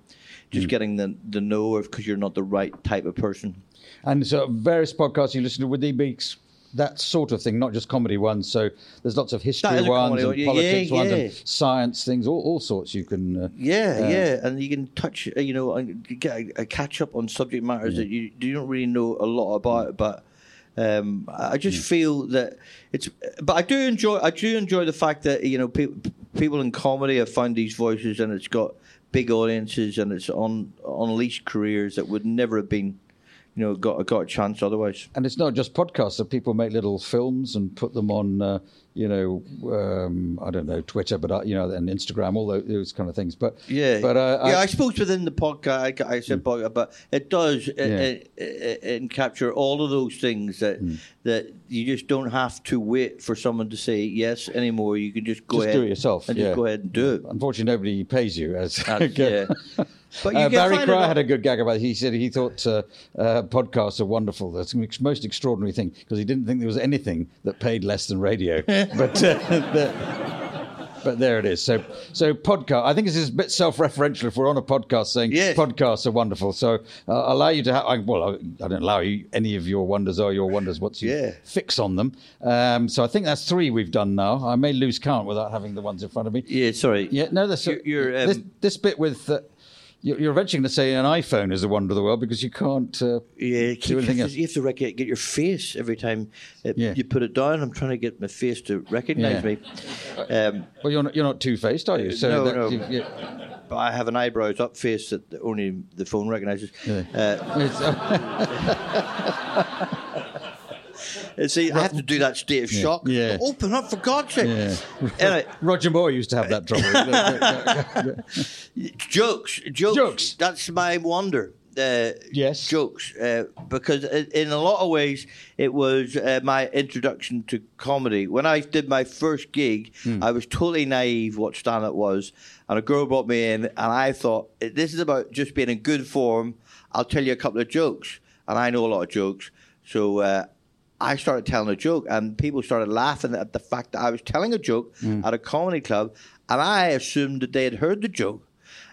Speaker 3: Hmm.
Speaker 2: just getting the the no because you're not the right type of person.
Speaker 3: And so various podcasts you listen to, would they be that sort of thing, not just comedy ones? So there's lots of history
Speaker 2: That is a
Speaker 3: ones and
Speaker 2: one,
Speaker 3: politics
Speaker 2: yeah,
Speaker 3: ones
Speaker 2: yeah.
Speaker 3: and science things, all, all sorts you can. Uh,
Speaker 2: Yeah, yeah, and you can touch, uh, you know, and get a, a catch up on subject matters that you you don't really know a lot about, but. Um, I just feel that it's, but I do enjoy. I do enjoy the fact that you know pe- people in comedy have found these voices, and it's got big audiences, and it's on unleashed careers that would never have been, you know, got got a chance otherwise.
Speaker 3: and it's not just podcasts. So people make little films and put them on, uh, you know, um, I don't know, Twitter, but uh, you know, and Instagram, all those, those kind of things. But
Speaker 2: Yeah,
Speaker 3: but uh,
Speaker 2: yeah.
Speaker 3: I,
Speaker 2: I, suppose within the podcast, I, I said podcast, but it does
Speaker 3: Yeah.
Speaker 2: uh, uh, uh, capture all of those things that
Speaker 3: Hmm.
Speaker 2: That you just don't have to wait for someone to say yes anymore. You can just go
Speaker 3: Just
Speaker 2: ahead
Speaker 3: do it yourself,
Speaker 2: and
Speaker 3: yeah.
Speaker 2: just go ahead and do it.
Speaker 3: unfortunately, nobody pays you as.
Speaker 2: That's- (laughs) yeah. But you
Speaker 3: Uh, Barry Cryer had a good gag about it. He said he thought uh, uh, podcasts are wonderful. That's the most extraordinary thing because he didn't think there was anything that paid less than radio. (laughs) but uh, (laughs) the, but there it is. So so podcast. I think this is a bit self-referential if we're on a podcast saying
Speaker 2: Yes.
Speaker 3: podcasts are wonderful. So uh, I'll allow you to have. I, well, I, I don't allow you any of your wonders or your wonders. What's your
Speaker 2: Yeah.
Speaker 3: fix on them? Um, so I think that's three we've done now. I may lose count without having the ones in front of me.
Speaker 2: Yeah, sorry.
Speaker 3: Yeah, no, that's
Speaker 2: You're- you're, um,
Speaker 3: this, this bit with. Uh, you're you're eventually going to say an iPhone is the wonder of the world because you can't. Uh,
Speaker 2: Yeah,
Speaker 3: do
Speaker 2: keep,
Speaker 3: anything
Speaker 2: you,
Speaker 3: else.
Speaker 2: have to, you have to rec- get your face every time it,
Speaker 3: Yeah.
Speaker 2: you put it down. I'm trying to get my face to recognise
Speaker 3: Yeah.
Speaker 2: me. Um,
Speaker 3: Well, you're not, you're not two faced, are you? So
Speaker 2: no,
Speaker 3: that-
Speaker 2: no.
Speaker 3: you- you-
Speaker 2: but I have an eyebrows up face that only the phone recognises.
Speaker 3: Yeah.
Speaker 2: Uh, (laughs)
Speaker 3: it's, uh,
Speaker 2: Uh, See, I have to do that state of shock.
Speaker 3: Yeah.
Speaker 2: Open up for God's sake.
Speaker 3: yeah. (laughs)
Speaker 2: Anyway,
Speaker 3: Roger Moore used to have that trouble. (laughs)
Speaker 2: jokes, jokes,
Speaker 3: Jokes.
Speaker 2: That's my wonder. Uh,
Speaker 3: Yes.
Speaker 2: jokes. Uh, because in a lot of ways, it was uh, my introduction to comedy. When I did my first gig,
Speaker 3: Hmm.
Speaker 2: I was totally naive what stand up was, and a girl brought me in, and I thought this is about just being in good form. I'll tell you a couple of jokes, and I know a lot of jokes, so. I started telling a joke, and people started laughing at the fact that I was telling a joke mm. at a comedy club, and I assumed that they had heard the joke,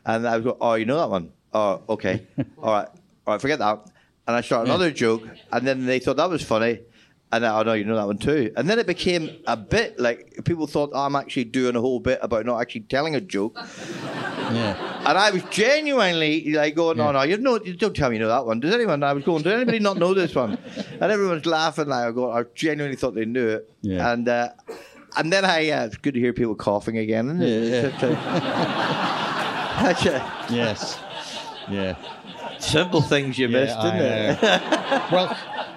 Speaker 2: and I was going, "Oh, you know that one? Oh, okay, (laughs) all right, all right, forget that." And I started another joke, and then they thought that was funny, and I, know you know that one too. And then it became a bit like people thought oh, I'm actually doing a whole bit about not actually telling a joke, (laughs)
Speaker 3: yeah.
Speaker 2: and I was genuinely like going, "No, no, you know, you don't tell me you know that one." Does anyone? I was going, "Does anybody not know this one?" (laughs) And everyone's laughing. Like I go, I genuinely thought they knew it.
Speaker 3: Yeah.
Speaker 2: And uh, and then I, uh, it's good to hear people coughing again. Isn't it?
Speaker 3: Yeah,
Speaker 2: such a-
Speaker 3: Yes. Yeah.
Speaker 2: simple things you missed,
Speaker 3: Yeah, I
Speaker 2: isn't it? (laughs)
Speaker 3: well,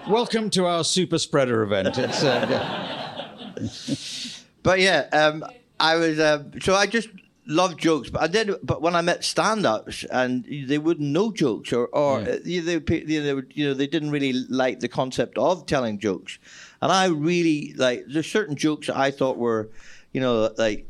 Speaker 3: welcome to our super spreader event. It's uh. (laughs)
Speaker 2: But yeah, um, I was uh, so I just love jokes, but I did. But when I met stand-ups and they wouldn't know jokes, or or
Speaker 3: Yeah.
Speaker 2: uh, you they, they would- you know they didn't really like the concept of telling jokes, and I really like. There's certain jokes that I thought were, you know, like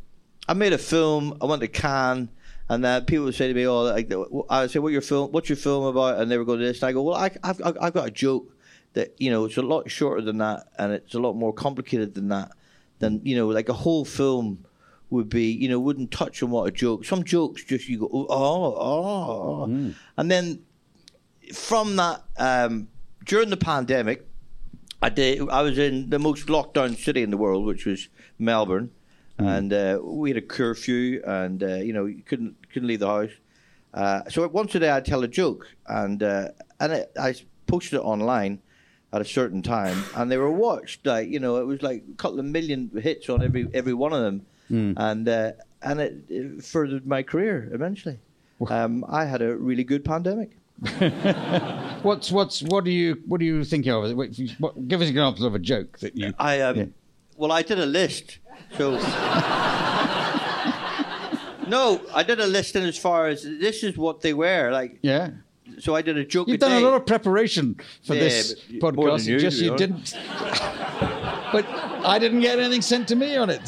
Speaker 2: I made a film. I went to Cannes. And then people would say to me, "Oh, like, I would say, what your film? What's your film about?" And they would go to this, and I go, "Well, I, I've I've got a joke that you know it's a lot shorter than that, and it's a lot more complicated than that. Than you know, like a whole film would be, you know, wouldn't touch on what a joke. Some jokes just you go, oh, oh, oh.
Speaker 3: Mm.
Speaker 2: and then from that, um, during the pandemic, I did. I was in the most locked down city in the world, which was Melbourne, and uh, we had a curfew, and uh, you know you couldn't couldn't leave the house. Uh, so once a day I'd tell a joke, and uh, and it, I posted it online at a certain time, and they were watched. Like you know, it was like a couple of million hits on every every one of them, and uh, and it, it furthered my career eventually. Um, I had a really good pandemic. (laughs)
Speaker 3: What's what's what do you what are you thinking of? What, what, give us an example of a joke that you.
Speaker 2: I um,
Speaker 3: Yeah.
Speaker 2: well, I did a list. So (laughs) no, I did a list in as far as this is what they were like.
Speaker 3: Yeah.
Speaker 2: So I did a joke.
Speaker 3: You've done
Speaker 2: day.
Speaker 3: a lot of preparation for
Speaker 2: Yeah,
Speaker 3: this
Speaker 2: but more than
Speaker 3: podcast.
Speaker 2: you,
Speaker 3: just you didn't. (laughs) but I didn't get anything sent to me on it.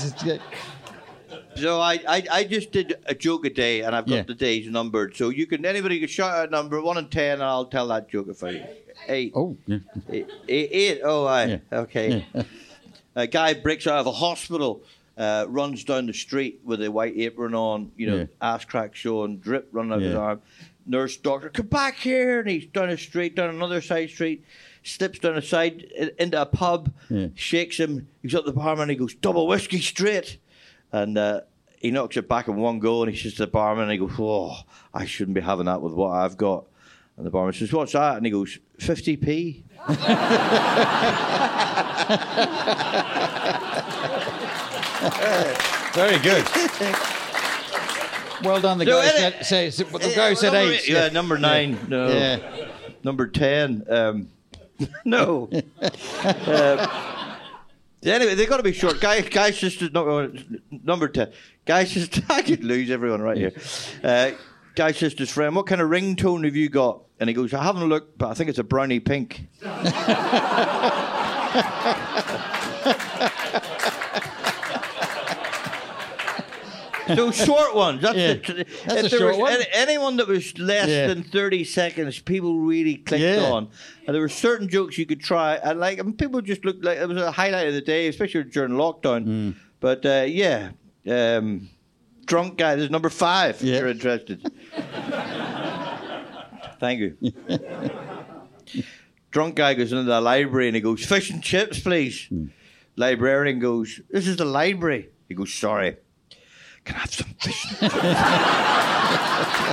Speaker 2: So I, I, I just did a joke a day, and I've got
Speaker 3: Yeah.
Speaker 2: the days numbered. So you can anybody can shout out a number one and ten, and I'll tell that joke if I eight.
Speaker 3: Oh, yeah.
Speaker 2: Eight, eight, eight. Oh, I
Speaker 3: Yeah.
Speaker 2: okay. (laughs) a guy breaks out of a hospital, uh, runs down the street with a white apron on, you know, ass crack showing, drip running out of his arm. Nurse, doctor, come back here, and he's down a street, down another side street, slips down a side into a pub,
Speaker 3: Yeah.
Speaker 2: shakes him. He's up the barman, he goes double whiskey straight, and. Uh, he knocks it back in one go and he says to the barman, he goes, Oh, I shouldn't be having that with what I've got. And the barman says, What's that? And he goes, 50p.
Speaker 3: Very good. (laughs) well done, the
Speaker 2: No,
Speaker 3: guy
Speaker 2: edit.
Speaker 3: said, the
Speaker 2: Yeah,
Speaker 3: guy who said
Speaker 2: number
Speaker 3: eight.
Speaker 2: Yeah, number nine. No.
Speaker 3: Yeah.
Speaker 2: Number 10. Um, (laughs) no. uh, anyway, they've got to be short. Guy, guy sisters, no, number 10. Guy sisters, (laughs) I could lose everyone right here. Uh, guy sister's friend, what kind of ringtone have you got? And he goes, I haven't looked, but I think it's a brownie pink. (laughs) So short ones. That's,
Speaker 3: Yeah.
Speaker 2: the,
Speaker 3: That's
Speaker 2: if there
Speaker 3: short
Speaker 2: was
Speaker 3: one.
Speaker 2: any- anyone that was less
Speaker 3: Yeah.
Speaker 2: than thirty seconds, people really clicked
Speaker 3: Yeah.
Speaker 2: on. And there were certain jokes you could try, and like and people just looked like it was a highlight of the day, especially during lockdown.
Speaker 3: Mm.
Speaker 2: But uh, yeah, um, drunk guy. There's number five. If you're interested. Thank you. (laughs) drunk guy goes into the library and he goes, "Fish and chips, please."
Speaker 3: Hmm.
Speaker 2: Librarian goes, "This is the library." He goes, "Sorry." Can I have some fish? (laughs)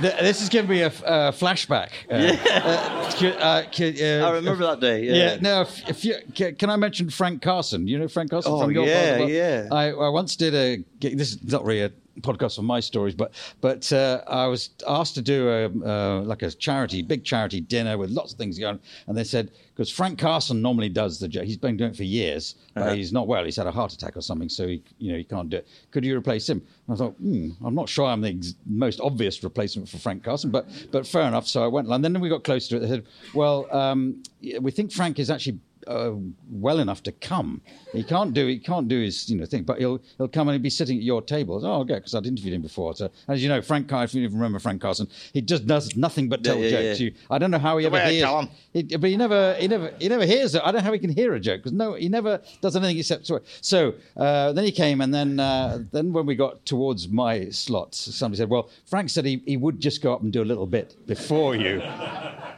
Speaker 3: This is giving me a f- uh, flashback. Uh, uh, uh, c- uh,
Speaker 2: I remember that day. Yeah.
Speaker 3: Yeah. No. If, if you ca- can, I mention Frank Carson? You know Frank Carson
Speaker 2: Oh,
Speaker 3: from your
Speaker 2: yeah,
Speaker 3: part of
Speaker 2: yeah.
Speaker 3: I, I once did a. This is not really a podcast of my stories, but but uh, I was asked to do a uh, like a charity, big charity dinner with lots of things going, and they said because Frank Carson normally does the. He's been doing it for years, but
Speaker 2: Uh-huh.
Speaker 3: he's not well. He's had a heart attack or something, so he you know he can't do it. Could you replace him? And I thought, hmm, I'm not sure I'm the ex- most obvious replacement for Frank Carson, but but fair enough. So I went, and then we got close to it. They said, well, um, we think Frank is actually uh, well enough to come. He can't do he can't do his you know thing, but he'll he'll come and he'll be sitting at your table. Oh, okay, because I'd interviewed him before. So as you know, Frank Carson, if you remember Frank Carson, he just does nothing but tell
Speaker 2: Yeah, yeah,
Speaker 3: jokes.
Speaker 2: yeah.
Speaker 3: You, I don't know how he ever
Speaker 2: way I
Speaker 3: hears. He, but he never, he never, he never hears it. I don't know how he can hear a joke because no, he never does anything except swear. So uh, then he came, and then uh, then when we got towards my slots, somebody said, "Well, Frank said he, he would just go up and do a little bit before you."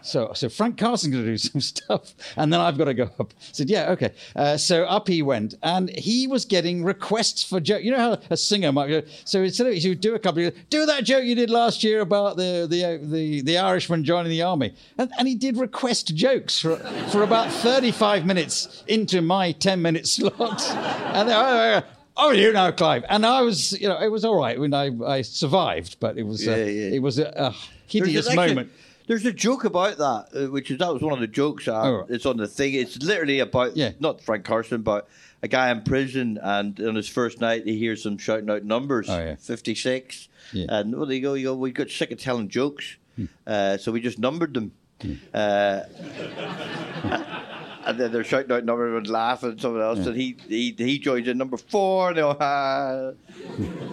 Speaker 3: So, so Frank Carson's going to do (laughs) some stuff, and then I've got to go up. I said, yeah, okay. Uh, so up he went, and he was getting requests for jokes. You know how a singer might go. So instead of he would do a couple, of, do that joke you did last year about the the uh, the, the Irishman joining the army, and, and he did request jokes for for about thirty five minutes into my ten minute (laughs) slot, and then, oh, oh, Oh, you know, Clive, and I was, you know, it was all right when I, I survived, but it was,
Speaker 2: Yeah, yeah.
Speaker 3: it was a, a hideous
Speaker 2: actually-
Speaker 3: moment.
Speaker 2: There's a joke about that, uh, which is that was one of the jokes. Uh,
Speaker 3: Oh, right.
Speaker 2: It's on the thing. It's literally about
Speaker 3: Yeah.
Speaker 2: not Frank Carson, but a guy in prison, and on his first night, he hears them shouting out numbers,
Speaker 3: Oh, yeah.
Speaker 2: fifty six,
Speaker 3: Yeah. Hmm.
Speaker 2: and well, they go, you go, we got sick of telling jokes, uh, so we just numbered them. Uh, (laughs) and then they're shouting out numbers and laughing and someone else, and he, he he joins in number four, and they all.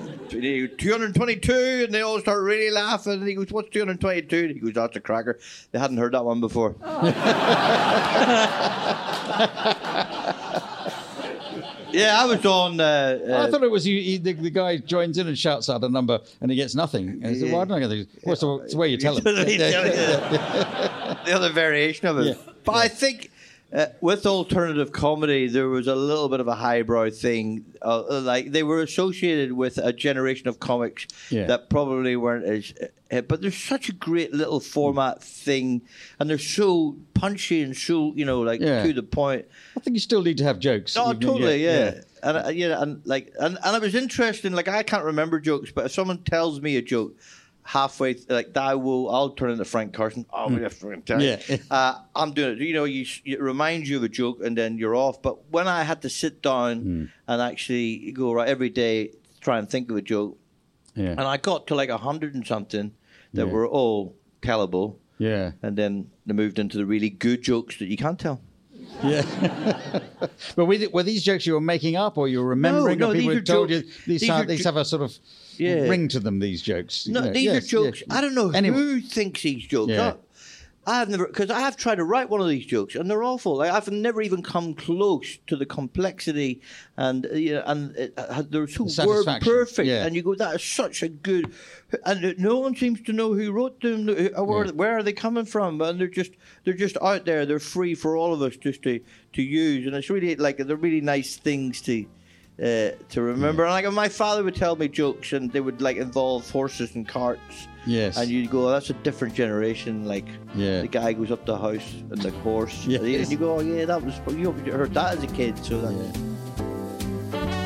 Speaker 2: (laughs) (laughs) 222, and they all start really laughing. And he goes, What's 222? And he goes, That's a cracker. They hadn't heard that one before. (laughs) yeah, I was on. Uh, uh,
Speaker 3: I thought it was you. He, the, the guy joins in and shouts out a number, and he gets nothing. And he said, "Well, I don't know. What's the, it's the way you tell (laughs) him." (laughs)
Speaker 2: the other variation of it.
Speaker 3: Yeah.
Speaker 2: But I think uh, with alternative comedy, there was a little bit of a highbrow thing. Uh, like they were associated with a generation of comics
Speaker 3: Yeah.
Speaker 2: that probably weren't as. Uh, but there's such a great little format thing, and they're so punchy and so you know like
Speaker 3: Yeah.
Speaker 2: to the point.
Speaker 3: I think you still need to have jokes.
Speaker 2: Oh, totally, yeah. And uh, yeah, and like, and, and it was interesting. Like, I can't remember jokes, but if someone tells me a joke halfway, like that, will I'll turn into Frank Carson. Oh, yeah, fucking tell you.
Speaker 3: Yeah. (laughs)
Speaker 2: Uh, I'm doing it. You know, you s- it reminds you of a joke, and then you're off. But when I had to sit down and actually go right every day. try and think of a joke,
Speaker 3: Yeah.
Speaker 2: and I got to like a hundred and something that
Speaker 3: Yeah.
Speaker 2: were all tellable,
Speaker 3: yeah.
Speaker 2: and then they moved into the really good jokes that you can't tell.
Speaker 3: Yeah. (laughs) but were, th- were these jokes you were making up or you were remembering
Speaker 2: no,
Speaker 3: or people
Speaker 2: these
Speaker 3: had told
Speaker 2: jokes-
Speaker 3: you these,
Speaker 2: these
Speaker 3: have,
Speaker 2: are
Speaker 3: these have a sort of
Speaker 2: Yeah.
Speaker 3: ring to them, these jokes?
Speaker 2: No,
Speaker 3: You know,
Speaker 2: these
Speaker 3: yes,
Speaker 2: are jokes.
Speaker 3: yes.
Speaker 2: I don't know
Speaker 3: Anyway.
Speaker 2: who thinks these jokes.
Speaker 3: Yeah.
Speaker 2: I, have never because I have tried to write one of these jokes and they're awful. Like, I've never even come close to the complexity and uh, you know, and it, uh, they're so
Speaker 3: The
Speaker 2: word perfect.
Speaker 3: Yeah.
Speaker 2: And you go, that is such a good. And uh, no one seems to know who wrote them. uh, Where,
Speaker 3: Yeah.
Speaker 2: where are they coming from? And they're just they're just out there. They're free for all of us just to to use. And it's really like they're really nice things to. Uh, to remember, and like my father would tell me jokes, and they would like involve horses and carts,
Speaker 3: Yes.
Speaker 2: and you'd go, oh, that's a different generation. Like,
Speaker 3: Yeah.
Speaker 2: the guy goes up the house and the horse.
Speaker 3: Yes.
Speaker 2: And you go, oh, yeah, that was, you heard that as a kid. So that,
Speaker 3: Yeah.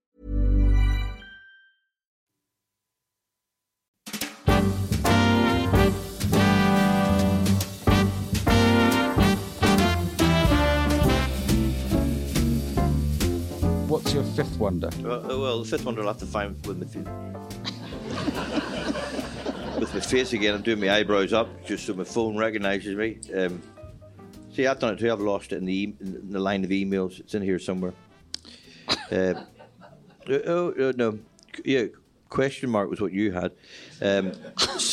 Speaker 3: What's your fifth wonder?
Speaker 2: Well, uh, well, the fifth wonder I'll have to find with my face. with my face again, I'm doing my eyebrows up just so my phone recognises me. Um, see, I've done it too. I've lost it in the e- in the line of emails. It's in here somewhere. Uh, (laughs) oh uh, no, yeah. Question mark was what you had. Um,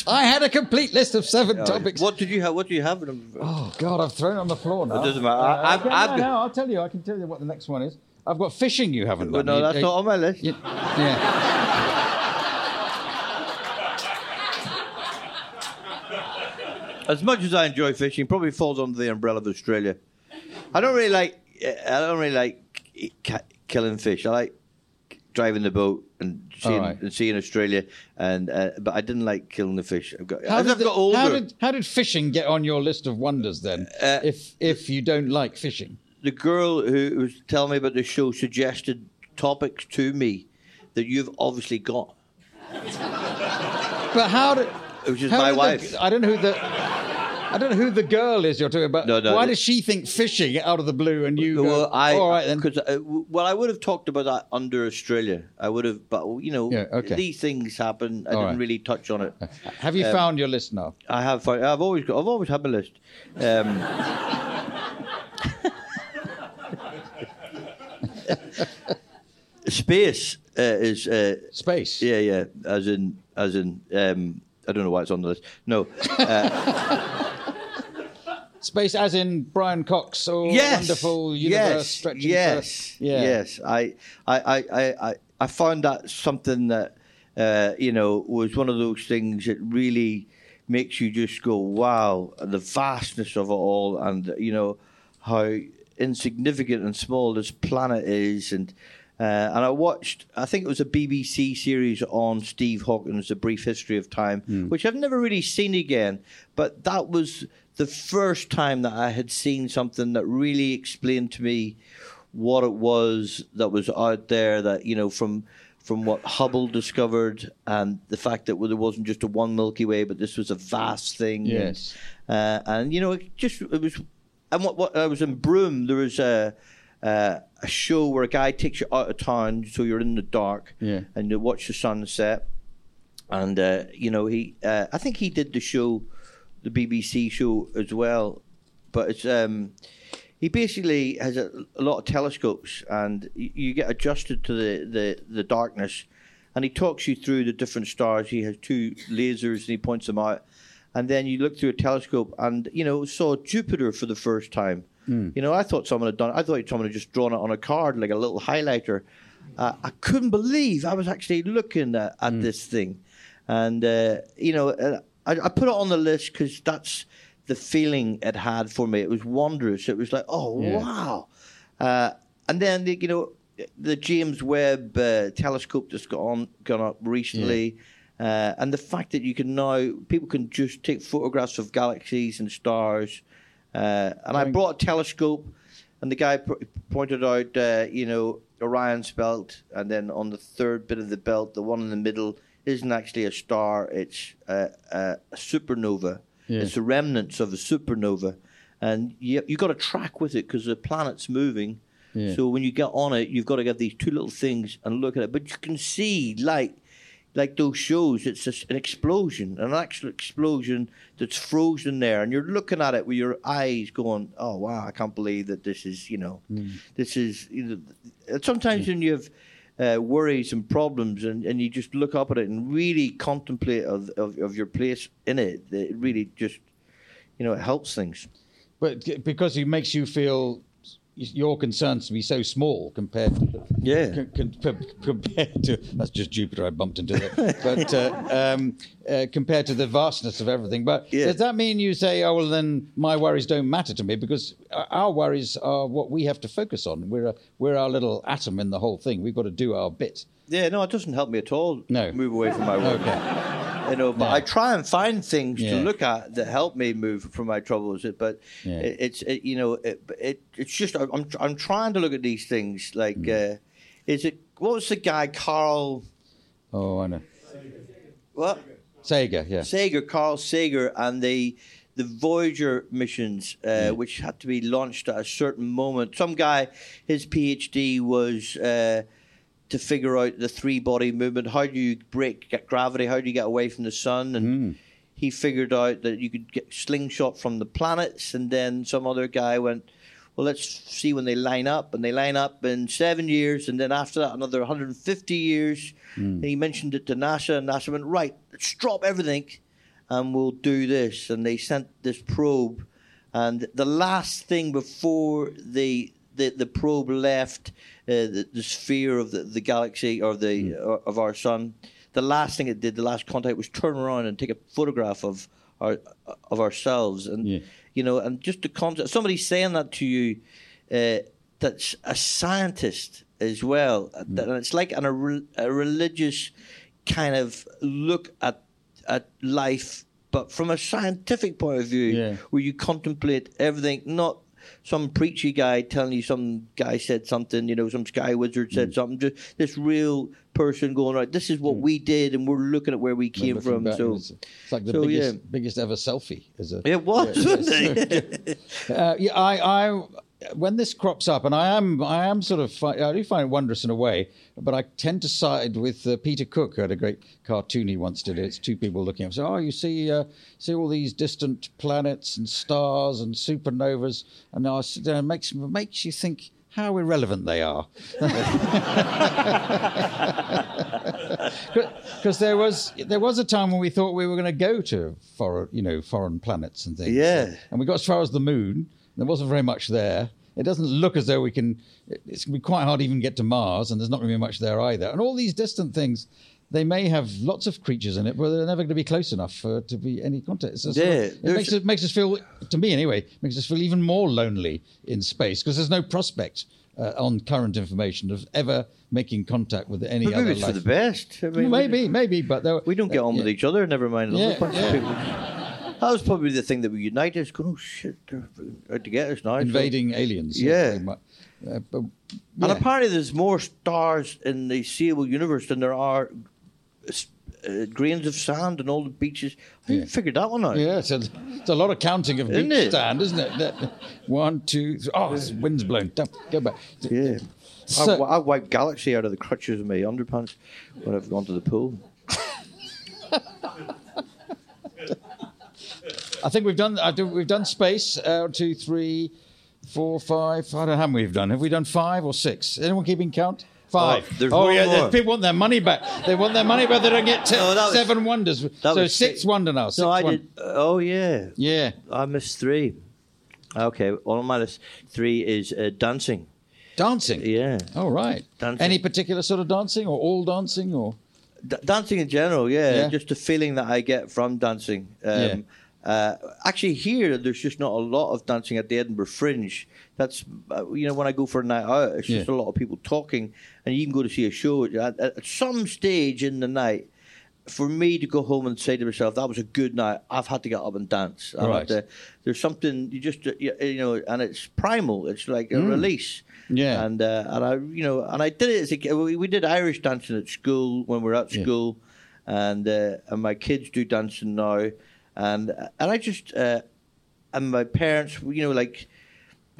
Speaker 3: I had a complete list of seven topics.
Speaker 2: what did you have? What do you have?
Speaker 3: Oh God, I've thrown it on the floor now.
Speaker 2: It doesn't matter.
Speaker 3: Uh,
Speaker 2: I- I've-
Speaker 3: okay,
Speaker 2: I've
Speaker 3: no, no, I'll tell you. I can tell you what the next one is. I've got fishing. You haven't
Speaker 2: Well,
Speaker 3: done.
Speaker 2: no, that's
Speaker 3: you-
Speaker 2: not on my list.
Speaker 3: you- yeah.
Speaker 2: As much as I enjoy fishing, probably falls under the umbrella of Australia. I don't really like. I don't really like killing fish. I like driving the boat and seeing,
Speaker 3: Alright.
Speaker 2: and seeing Australia. And uh, but I didn't like killing the fish. I've got,
Speaker 3: How did, the- how did how did fishing get on your list of wonders then?
Speaker 2: Uh,
Speaker 3: if if you don't like fishing,
Speaker 2: the girl who was telling me about the show suggested topics to me that you've obviously got.
Speaker 3: but how did?
Speaker 2: Which is
Speaker 3: how
Speaker 2: my
Speaker 3: did the-
Speaker 2: wife.
Speaker 3: I don't know who the. I don't know who the girl is you're talking about.
Speaker 2: No, no,
Speaker 3: Why
Speaker 2: it-
Speaker 3: does she think fishing out of the blue and you go,
Speaker 2: well, I
Speaker 3: all right then?
Speaker 2: because uh, well, I would have talked about that under Australia. I would have, but you know,
Speaker 3: Yeah, okay.
Speaker 2: these things happen. I
Speaker 3: All
Speaker 2: didn't
Speaker 3: right.
Speaker 2: really touch on it.
Speaker 3: Have you found your list now?
Speaker 2: I have. found- I've always got. I've always had my list. Um, (laughs) space uh, is. Uh,
Speaker 3: Space.
Speaker 2: yeah, yeah. As in, as in. Um, I don't know why it's on the list. No. (laughs)
Speaker 3: Space, as in Brian Cox or
Speaker 2: yes.
Speaker 3: wonderful universe
Speaker 2: yes.
Speaker 3: stretching.
Speaker 2: Yes.
Speaker 3: For, yeah.
Speaker 2: Yes. I, I, I, I, I- I found that something that uh, you know was one of those things that really makes you just go, wow, the vastness of it all, and you know how insignificant and small this planet is, and. Uh, and I watched, I think it was a BBC series on Steve Hawkins, A Brief History of Time, which I've never really seen again. But that was the first time that I had seen something that really explained to me what it was that was out there that, you know, from from what Hubble discovered and the fact that there wasn't just a one Milky Way, but this was a vast thing.
Speaker 3: Yes.
Speaker 2: And, uh, and you know, it just, it was, and what, what I was in Broome, there was a, uh, a show where a guy takes you out of town, so you're in the dark,
Speaker 3: Yeah.
Speaker 2: and you watch the sunset. And uh, you know, he, uh, I think he did the show the BBC show as well. But it's um, he basically has a, a lot of telescopes, and you, you get adjusted to the, the, the darkness, and he talks you through the different stars. He has two lasers, and he points them out, and then you look through a telescope, and you know saw Jupiter for the first time. You know, I thought someone had done. I thought someone had just drawn it on a card like a little highlighter. Uh, I couldn't believe I was actually looking at, at this thing, and uh, you know, uh, I, I put it on the list because that's the feeling it had for me. It was wondrous. It was like, oh
Speaker 3: Yeah.
Speaker 2: wow, uh, and then the, you know the James Webb uh, telescope that's got on gone up recently. Uh, and the fact that you can now people can just take photographs of galaxies and stars, uh, and I brought a telescope, and the guy p- pointed out, uh, you know, Orion's belt, and then on the third bit of the belt, the one in the middle isn't actually a star; it's uh, a supernova.
Speaker 3: Yeah.
Speaker 2: It's the remnants of a supernova, and you you got to track with it because the planet's moving.
Speaker 3: Yeah.
Speaker 2: So when you get on it, you've got to get these two little things and look at it. But you can see, like, like those shows, it's just an explosion, an actual explosion that's frozen there, and you're looking at it with your eyes going, "Oh wow, I can't believe that this is, you know, this is." You know, sometimes when you have uh, worries and problems, and, and you just look up at it and really contemplate of, of, of your place in it, it really just, you know, it helps things.
Speaker 3: But because it makes you feel your concerns to be so small compared to
Speaker 2: Yeah.
Speaker 3: c- c- p- compared to that's just Jupiter I bumped into there, but uh, um, uh, compared to the vastness of everything. But
Speaker 2: Yeah.
Speaker 3: does that mean you say, oh well, then my worries don't matter to me because our worries are what we have to focus on. We're a, we're our little atom in the whole thing. We've got to do our bit.
Speaker 2: Yeah, no, it doesn't help me at all.
Speaker 3: No.
Speaker 2: move away from my work.
Speaker 3: Okay.
Speaker 2: You know, but
Speaker 3: No.
Speaker 2: I try and find things
Speaker 3: Yeah.
Speaker 2: to look at that help me move from my troubles. But
Speaker 3: Yeah.
Speaker 2: it, it's it, you know it, it it's just I'm I'm trying to look at these things like
Speaker 3: Mm.
Speaker 2: uh, is it what was the guy Carl
Speaker 3: Oh, I know.
Speaker 2: what
Speaker 3: Sager, yeah.
Speaker 2: Sager Carl Sager and the the Voyager missions, uh, which had to be launched at a certain moment. Some guy, his PhD was uh, to figure out the three body movement. How do you break gravity? How do you get away from the sun? And he figured out that you could get slingshot from the planets. And then some other guy went, well, let's see when they line up. And they line up in seven years. And then after that, another 150 years. And he mentioned it to NASA. And NASA went, right, let's drop everything and we'll do this. And they sent this probe, and the last thing before the the, the probe left uh, the, the sphere of the, the galaxy or the uh, of our sun, the last thing it did, the last contact, was turn around and take a photograph of our of ourselves, and
Speaker 3: Yeah.
Speaker 2: You know, and just the concept. Somebody saying that to you, uh, that's a scientist as well,
Speaker 3: Mm.
Speaker 2: and it's like an, a, re- a religious kind of look at at life, but from a scientific point of view,
Speaker 3: Yeah.
Speaker 2: where you contemplate everything, not some preachy guy telling you some guy said something, you know, some sky wizard
Speaker 3: Mm.
Speaker 2: said something. Just this real person going right. This is what we did, and we're looking at where we came from.
Speaker 3: back,
Speaker 2: So
Speaker 3: it's, it's like the
Speaker 2: so,
Speaker 3: biggest,
Speaker 2: yeah.
Speaker 3: biggest ever selfie. Is a,
Speaker 2: it was.
Speaker 3: Yeah,
Speaker 2: wasn't it? (laughs)
Speaker 3: Uh, yeah, I, I, when this crops up, and I am, I am sort of, I do find it wondrous in a way, but I tend to side with uh, Peter Cook, who had a great cartoon he once did. It's two people looking up. So, oh, you see, uh, see all these distant planets and stars and supernovas, and I sit there, it makes makes you think how irrelevant they are. (laughs) Because there was there was a time when we thought we were going to go to foreign you know foreign planets and things.
Speaker 2: Yeah.
Speaker 3: And we got as far as the moon. There wasn't very much there. It doesn't look as though we can. It's going to be quite hard to even get to Mars, and there's not going to be much there either. And all these distant things, they may have lots of creatures in it, but they're never going to be close enough for to be any contact. So
Speaker 2: Yeah,
Speaker 3: it makes it makes us feel, to me anyway, makes us feel even more lonely in space because there's no prospect uh, on current information of ever making contact with any
Speaker 2: But
Speaker 3: other
Speaker 2: maybe it's for the best. I mean,
Speaker 3: maybe, maybe, but
Speaker 2: We don't get on with
Speaker 3: yeah.
Speaker 2: each other. Never mind
Speaker 3: Yeah,
Speaker 2: bunch
Speaker 3: yeah.
Speaker 2: of people. That was probably the thing that we unite us. Going, oh shit, they're out to get us now. So-
Speaker 3: invading aliens.
Speaker 2: Yeah.
Speaker 3: Uh, but,
Speaker 2: And apparently, there's more stars in the seeable universe than there are uh, grains of sand and all the beaches. I
Speaker 3: Yeah.
Speaker 2: figured that one out?
Speaker 3: Yeah, it's a, it's a lot of counting of
Speaker 2: Isn't
Speaker 3: beach
Speaker 2: it?
Speaker 3: stand, isn't it? That- One, two, three. Oh, wind's blown. Don't, go back.
Speaker 2: Yeah.
Speaker 3: So-
Speaker 2: I, I wiped Galaxy out of the crutches of my underpants when I've gone to the pool. (laughs)
Speaker 3: I think we've done. I do, we've done space. Uh, two, three, four, five. I don't know how many we've done. Have we done five or six? Anyone keeping count? Five.
Speaker 4: Oh, there's
Speaker 3: oh
Speaker 4: one
Speaker 3: yeah,
Speaker 4: more.
Speaker 3: people want their money back. They want their money back. They don't get t-
Speaker 4: that was-
Speaker 3: seven wonders. So six wonder now. Six
Speaker 2: No, I
Speaker 3: won-
Speaker 2: did. Oh yeah,
Speaker 3: Yeah.
Speaker 2: I missed three. Okay, on my list, three is uh, dancing.
Speaker 3: Dancing.
Speaker 2: Yeah,
Speaker 3: Oh right.
Speaker 2: Dancing.
Speaker 3: Any particular sort of dancing or all dancing or?
Speaker 2: D- dancing in general. Yeah,
Speaker 3: Yeah.
Speaker 2: just the feeling that I get from dancing. Um,
Speaker 3: Yeah.
Speaker 2: Uh, actually, here there's just not a lot of dancing at the Edinburgh Fringe. That's uh, you know when I go for a night out, it's just
Speaker 3: Yeah.
Speaker 2: a lot of people talking, and you even go to see a show at, at some stage in the night. For me to go home and say to myself, "That was a good night," I've had to get up and dance. I've
Speaker 3: Right.
Speaker 2: to- there's something you just uh, you you know, and it's primal. It's like a
Speaker 3: Mm.
Speaker 2: release.
Speaker 3: Yeah.
Speaker 2: And uh, and I you know and I did it as a kid. We, we did Irish dancing at school when we were at
Speaker 3: Yeah.
Speaker 2: school, and uh, and my kids do dancing now, and and I just uh, and my parents you know like.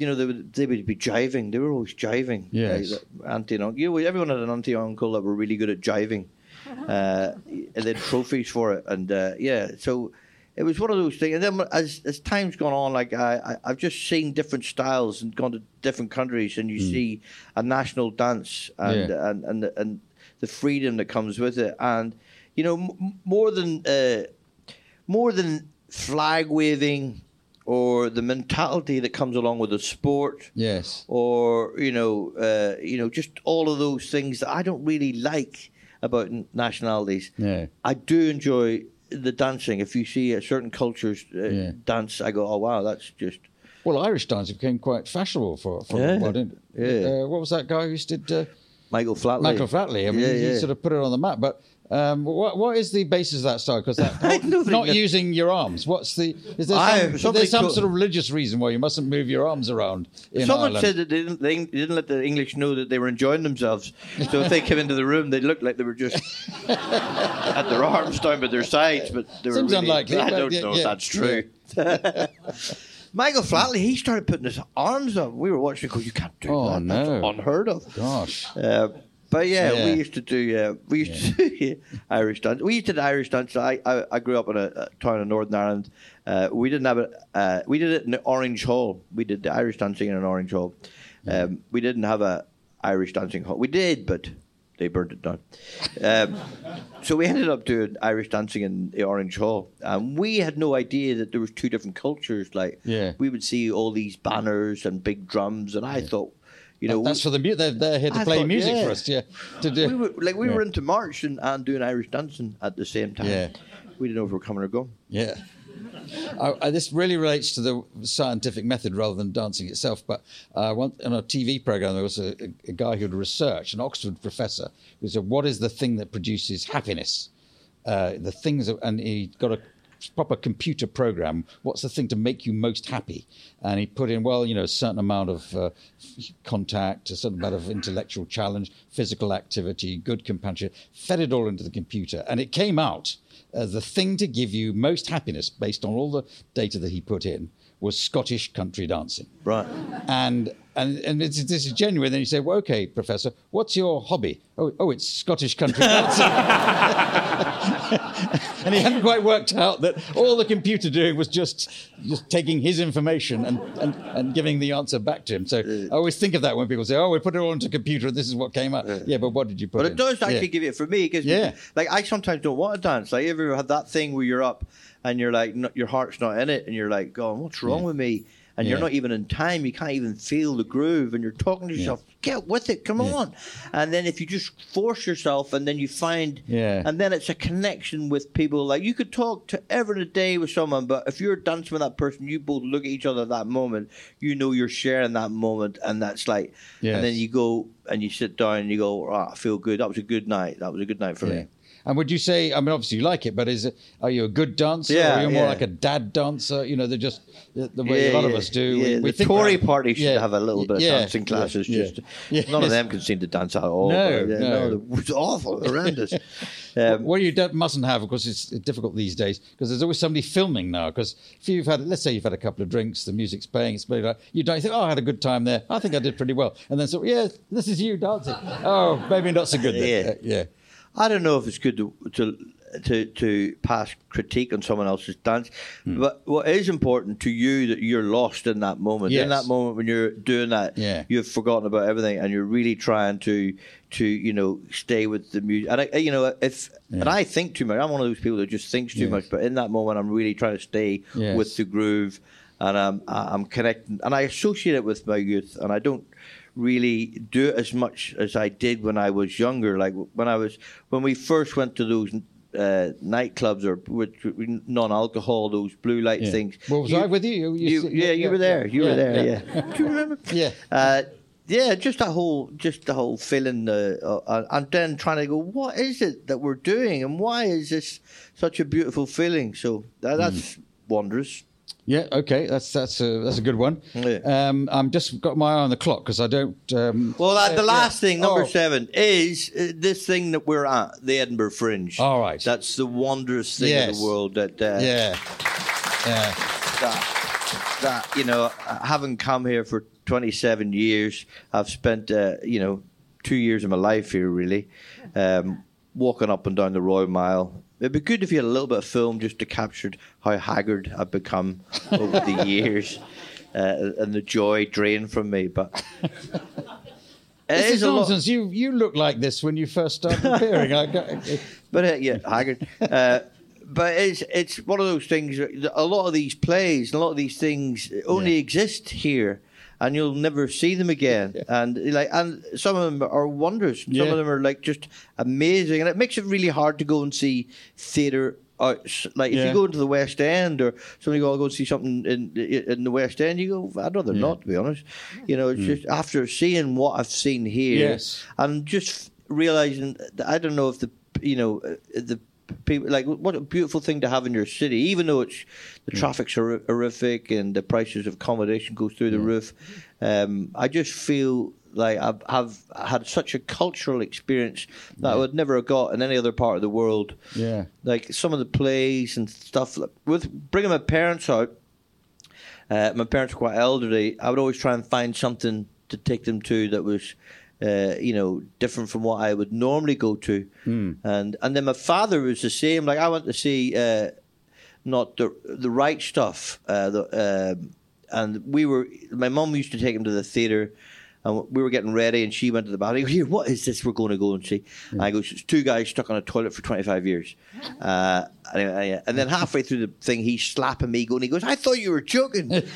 Speaker 2: You know, they would, they would be jiving. They were always jiving.
Speaker 3: Yes.
Speaker 2: Like, auntie and uncle. You know, everyone had an auntie and uncle that were really good at jiving. (laughs) Uh, and they had trophies for it. And uh, yeah, so it was one of those things. And then as as time's gone on, like I, I I've just seen different styles and gone to different countries, and you see a national dance and
Speaker 3: Yeah.
Speaker 2: and and and the freedom that comes with it, and you know m- more than uh, more than flag waving or the mentality that comes along with the sport
Speaker 3: Yes.
Speaker 2: or you know, uh, you know, just all of those things that I don't really like about n- nationalities.
Speaker 3: Yeah.
Speaker 2: I do enjoy the dancing. If you see a certain cultures uh,
Speaker 3: Yeah.
Speaker 2: dance, I go, oh wow, that's just
Speaker 3: Well, Irish dancing became quite fashionable for, for
Speaker 2: Yeah.
Speaker 3: a while, didn't it?
Speaker 2: Yeah.
Speaker 3: Uh, what was that guy who did uh,
Speaker 2: Michael Flatley.
Speaker 3: Michael Flatley? I mean,
Speaker 2: Yeah,
Speaker 3: he, he sort of put it on the map. But um, what what is the basis of that style? Because
Speaker 2: don't that- (laughs)
Speaker 3: using your arms. What's the is there some, is there some sort of religious reason why you mustn't move your arms around in
Speaker 2: Someone
Speaker 3: Ireland?
Speaker 2: said that they didn't, they didn't let the English know that they were enjoying themselves. So if they came into the room, they looked like they were just (laughs) had their arms down by their sides, but they were
Speaker 3: Seems
Speaker 2: really,
Speaker 3: unlikely,
Speaker 2: I don't
Speaker 3: yeah,
Speaker 2: know
Speaker 3: yeah,
Speaker 2: if that's true. (laughs) Michael Flatley, he started putting his arms up. We were watching. Go, you can't do
Speaker 3: Oh,
Speaker 2: that.
Speaker 3: no.
Speaker 2: That's unheard of.
Speaker 3: Gosh.
Speaker 2: Uh, but yeah,
Speaker 3: Yeah.
Speaker 2: we used to do. Uh, we used to do Irish dance. We used to do Irish dance. I, I, I grew up in a, a town in Northern Ireland. Uh, we didn't have it. Uh, we did it in the Orange Hall. We did the Irish dancing in an Orange Hall. Um, we didn't have a Irish dancing hall. We did, but they burned it down. Um, (laughs) so we ended up doing Irish dancing in the Orange Hall, and we had no idea that there was two different cultures. Like,
Speaker 3: Yeah.
Speaker 2: we would see all these banners and big drums, and I thought, you know,
Speaker 3: That's for the mu- they're, they're here to
Speaker 2: I
Speaker 3: play
Speaker 2: thought,
Speaker 3: music
Speaker 2: yeah.
Speaker 3: for us. Yeah. To do.
Speaker 2: we were like we
Speaker 3: Yeah.
Speaker 2: were into march and, and doing Irish dancing at the same time.
Speaker 3: Yeah.
Speaker 2: We didn't know if we were coming or going.
Speaker 3: Yeah. I, I, this really relates to the scientific method rather than dancing itself. But uh, one, on a TV program, there was a, a, guy who'd researched, an Oxford professor, who said, "What is the thing that produces happiness?" Uh, the things, that, and he got a proper computer program. What's the thing to make you most happy? And he put in, well, you know, a certain amount of uh, contact, a certain amount of intellectual challenge, physical activity, good companionship. Fed it all into the computer, and it came out the thing to give you most happiness, based on all the data that he put in, was Scottish country dancing
Speaker 2: Right.
Speaker 3: and and and this is genuine. Then you say, "Well, okay, Professor, what's your hobby?" Oh, oh, it's Scottish country (laughs) dancing. (laughs) and he hadn't quite worked out that all the computer doing was just just taking his information and, and, and giving the answer back to him. So I always think of that when people say, "Oh, we put it all into computer, and this is what came out." Yeah, but what did you put?
Speaker 2: But
Speaker 3: in?
Speaker 2: it does actually
Speaker 3: Yeah.
Speaker 2: give it for me because
Speaker 3: Yeah.
Speaker 2: like I sometimes don't want to dance. Like you ever have that thing where you're up and you're like no, your heart's not in it and you're like going, what's wrong
Speaker 3: Yeah.
Speaker 2: with me? And you're not even in time. You can't even feel the groove, and you're talking to yourself. Get with it, come on. And then if you just force yourself, and then you find,
Speaker 3: Yeah.
Speaker 2: and then it's a connection with people. Like you could talk to every day with someone, but if you're dancing with that person, you both look at each other at that moment. You know you're sharing that moment, and that's like,
Speaker 3: Yes.
Speaker 2: and then you go and you sit down and you go, oh, I feel good. That was a good night. That was a good night for
Speaker 3: Yeah.
Speaker 2: me.
Speaker 3: And would you say? I mean, obviously you like it, but is it? Are you a good dancer?
Speaker 2: Yeah,
Speaker 3: or are you more
Speaker 2: yeah.
Speaker 3: like a dad dancer? You know, they're just the, the way a lot of us do.
Speaker 2: Yeah,
Speaker 3: we, we
Speaker 2: the
Speaker 3: think
Speaker 2: Tory party should
Speaker 3: yeah,
Speaker 2: have a little bit of
Speaker 3: yeah,
Speaker 2: dancing classes.
Speaker 3: yeah,
Speaker 2: just (laughs)
Speaker 3: yeah.
Speaker 2: none of them can seem to dance at all.
Speaker 3: No,
Speaker 2: but, yeah,
Speaker 3: no.
Speaker 2: it's awful, horrendous. (laughs) um,
Speaker 3: what you mustn't have, of course, it's difficult these days because there's always somebody filming now. Because if you've had, let's say you've had a couple of drinks, the music's playing, it's playing, you don't you think, oh, I had a good time there. I think I did pretty well. And then so, yeah, this is you dancing. (laughs) Oh, maybe not so good. Then.
Speaker 2: Yeah.
Speaker 3: Yeah.
Speaker 2: I don't know if it's good to, to to to pass critique on someone else's dance. Hmm. But what is important to you that you're lost in that moment. In that moment when you're doing that,
Speaker 3: Yeah.
Speaker 2: you've forgotten about everything, and you're really trying to to you know stay with the music. And I, you know if and I think too much. I'm one of those people that just thinks too
Speaker 3: Yes.
Speaker 2: much. But in that moment, I'm really trying to stay
Speaker 3: Yes.
Speaker 2: with the groove, and I'm I'm connecting, and I associate it with my youth, and I don't really do it as much as I did when I was younger. Like when I was when we first went to those uh, nightclubs or non-alcohol, those blue light
Speaker 3: Yeah.
Speaker 2: things.
Speaker 3: Well, was
Speaker 2: You-
Speaker 3: I with you? You- you
Speaker 2: yeah,
Speaker 3: yeah,
Speaker 2: you were there.
Speaker 3: yeah,
Speaker 2: You were there.
Speaker 3: yeah.
Speaker 2: Yeah. (laughs) Do you remember?
Speaker 3: Yeah.
Speaker 2: Uh, yeah, just that whole, just the whole feeling, uh, uh, and then trying to go, what is it that we're doing, and why is this such a beautiful feeling? So that, that's
Speaker 3: Hmm.
Speaker 2: wondrous.
Speaker 3: Yeah, okay, that's that's a that's a good one.
Speaker 2: Yeah.
Speaker 3: Um, I'm just got my eye on the clock because I don't. Um,
Speaker 2: Well, uh, the
Speaker 3: yeah.
Speaker 2: last thing, number
Speaker 3: Oh.
Speaker 2: seven, is uh, this thing that we're at, the Edinburgh Fringe.
Speaker 3: All right.
Speaker 2: That's the wondrous thing
Speaker 3: Yes.
Speaker 2: the world that, uh,
Speaker 3: Yeah, yeah,
Speaker 2: that, that, you know, having come here for 27 years, I've spent, uh, you know, two years of my life here, really, um, walking up and down the Royal Mile. It'd be good if you had a little bit of film just to capture how haggard I've become over the (laughs) years uh, and the joy drained from me. But
Speaker 3: This is
Speaker 2: a lot-
Speaker 3: nonsense. You you look like this when you first started appearing. I got, (laughs)
Speaker 2: But uh, yeah, Haggard. Uh, but it's it's one of those things. A lot of these plays, a lot of these things only
Speaker 3: Yeah.
Speaker 2: exist here, and you'll never see them again. (laughs) And like, and some of them are wonders. Some
Speaker 3: Yeah.
Speaker 2: of them are like just amazing, and it makes it really hard to go and see theatre. Out, like if
Speaker 3: Yeah.
Speaker 2: you go into the West End or somebody go, I'll go and see something in in the West End, you go, I'd rather not, to be honest. You know, it's just after seeing what I've seen here,
Speaker 3: Mm. Yes.
Speaker 2: and just realizing that I don't know if the you know uh, the people like what a beautiful thing to have in your city, even though it's the traffic's hor- horrific and the prices of accommodation goes through the roof. Um, I just feel like I've, I've had such a cultural experience that I would never have got in any other part of the world.
Speaker 3: Yeah.
Speaker 2: like some of the plays and stuff. like- With bringing my parents out, uh, my parents were quite elderly. I would always try and find something to take them to that was, uh, you know, different from what I would normally go to. And and then my father was the same. Like I went to see uh, not the the right stuff. Uh, the, um and we were. My mum used to take him to the theater. And we were getting ready, and she went to the bathroom. (laughs) Here, what is this we're going to go and see? And I go, it's two guys stuck on a toilet for 25 years. (laughs) Uh, and, I- and then halfway through the thing, he's slapping me, going, he goes, I thought you were joking. (laughs)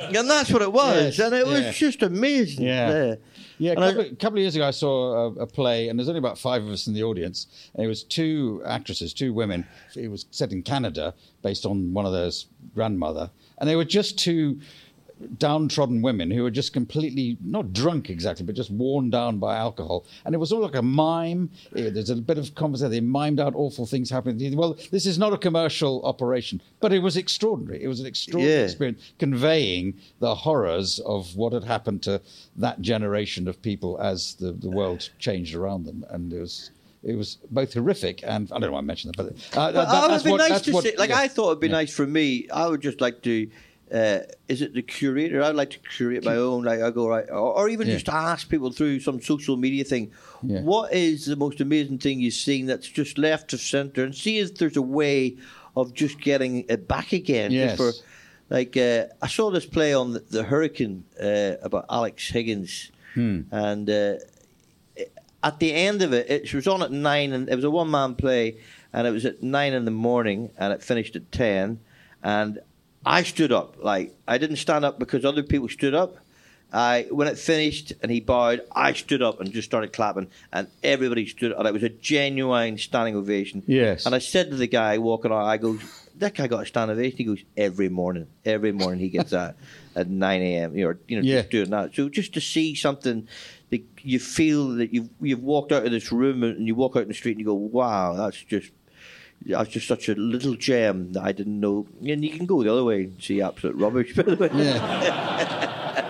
Speaker 2: And that's what it was.
Speaker 3: Yes,
Speaker 2: and it was just amazing.
Speaker 3: Yeah. Yeah, a
Speaker 2: And I-
Speaker 3: couple, a couple of years ago, I saw a, a play, and there's only about five of us in the audience. And it was two actresses, two women. It was set in Canada, based on one of those grandmother, and they were just two downtrodden women who were just completely not drunk exactly, but just worn down by alcohol. And it was all like a mime. Eh, There's a bit of conversation. They mimed out awful things happening. Well, this is not a commercial operation, but it was extraordinary. It was an extraordinary
Speaker 2: Yeah.
Speaker 3: experience conveying the horrors of what had happened to that generation of people as the, the world changed around them. And it was. It was both horrific and I don't know why I mentioned that, but uh,
Speaker 2: Well,
Speaker 3: that-
Speaker 2: it would
Speaker 3: that's
Speaker 2: be
Speaker 3: what-
Speaker 2: nice to
Speaker 3: what-
Speaker 2: see. Like
Speaker 3: yeah.
Speaker 2: I thought it'd be
Speaker 3: Yeah.
Speaker 2: nice for me. I would just like to. Uh, is it the curator? I'd like to curate my own. Like I go right, or, or even
Speaker 3: Yeah.
Speaker 2: just ask people through some social media thing.
Speaker 3: Yeah.
Speaker 2: What is the most amazing thing you've seen that's just left of center, and see if there's a way of just getting it back again.
Speaker 3: Yes.
Speaker 2: For, like uh, I saw this play on the, the Hurricane uh, about Alex Higgins,
Speaker 3: Hmm.
Speaker 2: and uh, at the end of it, it was on at nine, and it was a one man play, and it was at nine in the morning, and it finished at ten, and I stood up. Like I didn't stand up because other people stood up. I when it finished and he bowed, I stood up and just started clapping, and everybody stood, and it was a genuine standing ovation.
Speaker 3: Yes.
Speaker 2: And I said to the guy walking out, I go, that guy got a standing ovation. He goes every morning, every morning he gets that (laughs) at nine a.m. You know, you know,
Speaker 3: Yeah.
Speaker 2: just doing that. So just to see something that you feel that you've you've walked out of this room and you walk out in the street and you go, wow, that's just. That's just such a little gem that I didn't know. And you can go the other way and see absolute rubbish, by the way.
Speaker 3: Yeah. (laughs)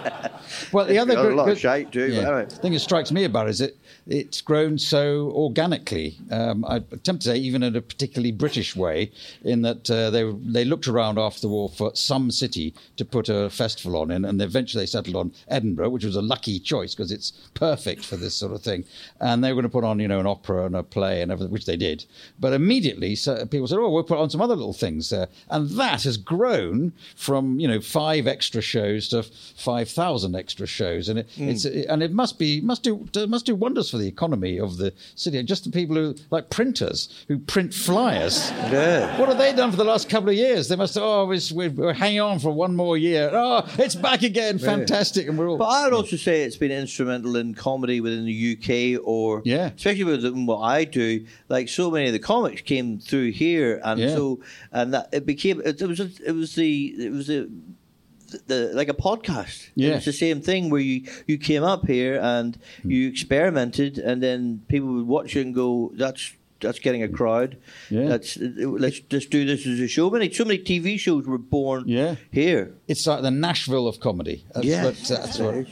Speaker 3: Well, the other
Speaker 2: got a lot of
Speaker 3: good-
Speaker 2: shite too.
Speaker 3: yeah.
Speaker 2: Anyway.
Speaker 3: thing that strikes me about it is it it's grown so organically. Um, I attempt to say even in a particularly British way, in that uh, they they looked around after the war for some city to put a festival on in, and eventually they settled on Edinburgh, which was a lucky choice because it's perfect for this sort of thing. And they were going to put on you know an opera and a play and everything, which they did. But immediately so people said, oh, we'll put on some other little things, uh, and that has grown from you know five extra shows to five thousand extra shows, and it, hmm. it's and it must be must do must do wonders for the economy of the city. Just the people who like printers who print flyers. (laughs)
Speaker 2: Yeah.
Speaker 3: What have they done for the last couple of years? They must. Oh, we're, we're, hanging on for one more year. Oh, it's back again. Fantastic, and we're all.
Speaker 2: But I would also say it's been instrumental in comedy within the UK, or
Speaker 3: Yeah.
Speaker 2: especially with what I do. Like so many of the comics came through here, and
Speaker 3: Yeah.
Speaker 2: so and that it became it, it was it was the it was a the like a podcast.
Speaker 3: Yeah.
Speaker 2: It's the same thing where you you came up here and
Speaker 3: Hmm.
Speaker 2: you experimented, and then people would watch you and go, "That's." That's getting a crowd.
Speaker 3: Yeah.
Speaker 2: That's let's just do this as a show. Many so many TV shows were born
Speaker 3: Yeah.
Speaker 2: here.
Speaker 3: It's like the Nashville of comedy. That's,
Speaker 2: Yeah.
Speaker 3: that's what.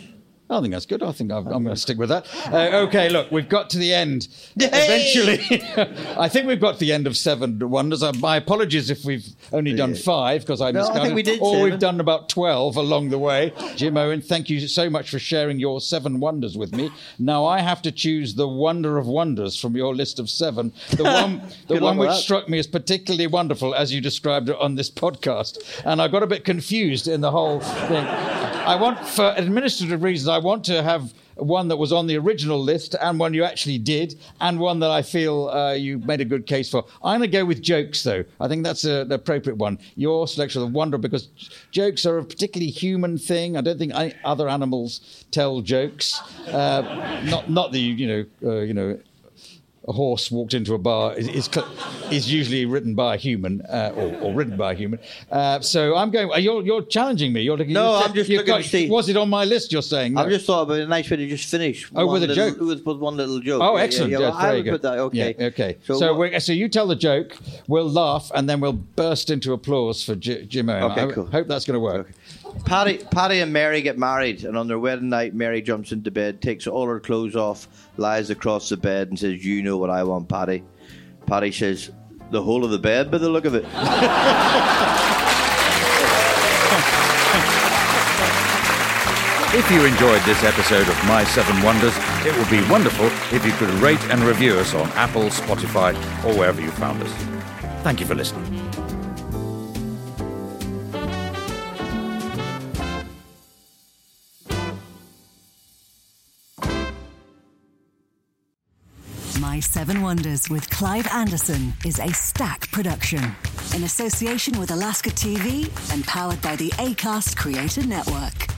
Speaker 3: I think that's good. I think I'm, I'm going to stick with that. Uh, okay, look, we've got to the end. Eventually, (laughs) I think we've got to the end of Seven Wonders. Uh, my apologies if we've only done five because I
Speaker 2: No, I think
Speaker 3: miscounted.
Speaker 2: we did
Speaker 3: or
Speaker 2: seven.
Speaker 3: we've done about twelve along the way. Jimeoin, thank you so much for sharing your Seven Wonders with me. Now I have to choose the Wonder of Wonders from your list of seven. The (laughs) one, the one which
Speaker 2: that.
Speaker 3: struck me as particularly wonderful as you described it on this podcast. And I got a bit confused in the whole thing. I want, for administrative reasons, I want to have one that was on the original list and one you actually did and one that I feel uh, you made a good case for. I'm going to go with jokes, though. I think that's a, an appropriate one. Your selection of Wonder, because jokes are a particularly human thing. I don't think any other animals tell jokes. Uh, not, not the, you know, uh, you know, a horse walked into a bar is, is, is usually written by a human uh, or, or written by a human. Uh, so I'm going. uh, You're, you're challenging me. You're looking.
Speaker 2: No, I'm just looking to see-
Speaker 3: Was it on my list? You're saying.
Speaker 2: I've
Speaker 3: No.
Speaker 2: just thought about a nice way to just finish.
Speaker 3: Oh,
Speaker 2: one
Speaker 3: with a
Speaker 2: little-
Speaker 3: joke.
Speaker 2: With, with one little joke.
Speaker 3: Oh,
Speaker 2: Yeah, yeah,
Speaker 3: excellent!
Speaker 2: Yeah,
Speaker 3: Yeah,
Speaker 2: well, I would put that. Okay.
Speaker 3: Okay.
Speaker 2: So,
Speaker 3: So, we're, so you tell the joke, we'll laugh, and then we'll burst into applause for J- Jimeoin.
Speaker 2: Okay,
Speaker 3: I
Speaker 2: cool.
Speaker 3: hope that's going to work.
Speaker 2: Patty, Patty and Mary get married, and on their wedding night, Mary jumps into bed, takes all her clothes off, lies across the bed, and says, "You know what I want, Patty." Patty says, "The whole of the bed, by the look of it."
Speaker 5: If you enjoyed this episode of My Seven Wonders, it would be wonderful if you could rate and review us on Apple, Spotify, or wherever you found us. Thank you for listening.
Speaker 6: Seven Wonders with Clive Anderson is a stack production in association with Alaska TV and powered by the ACAST Creator Network.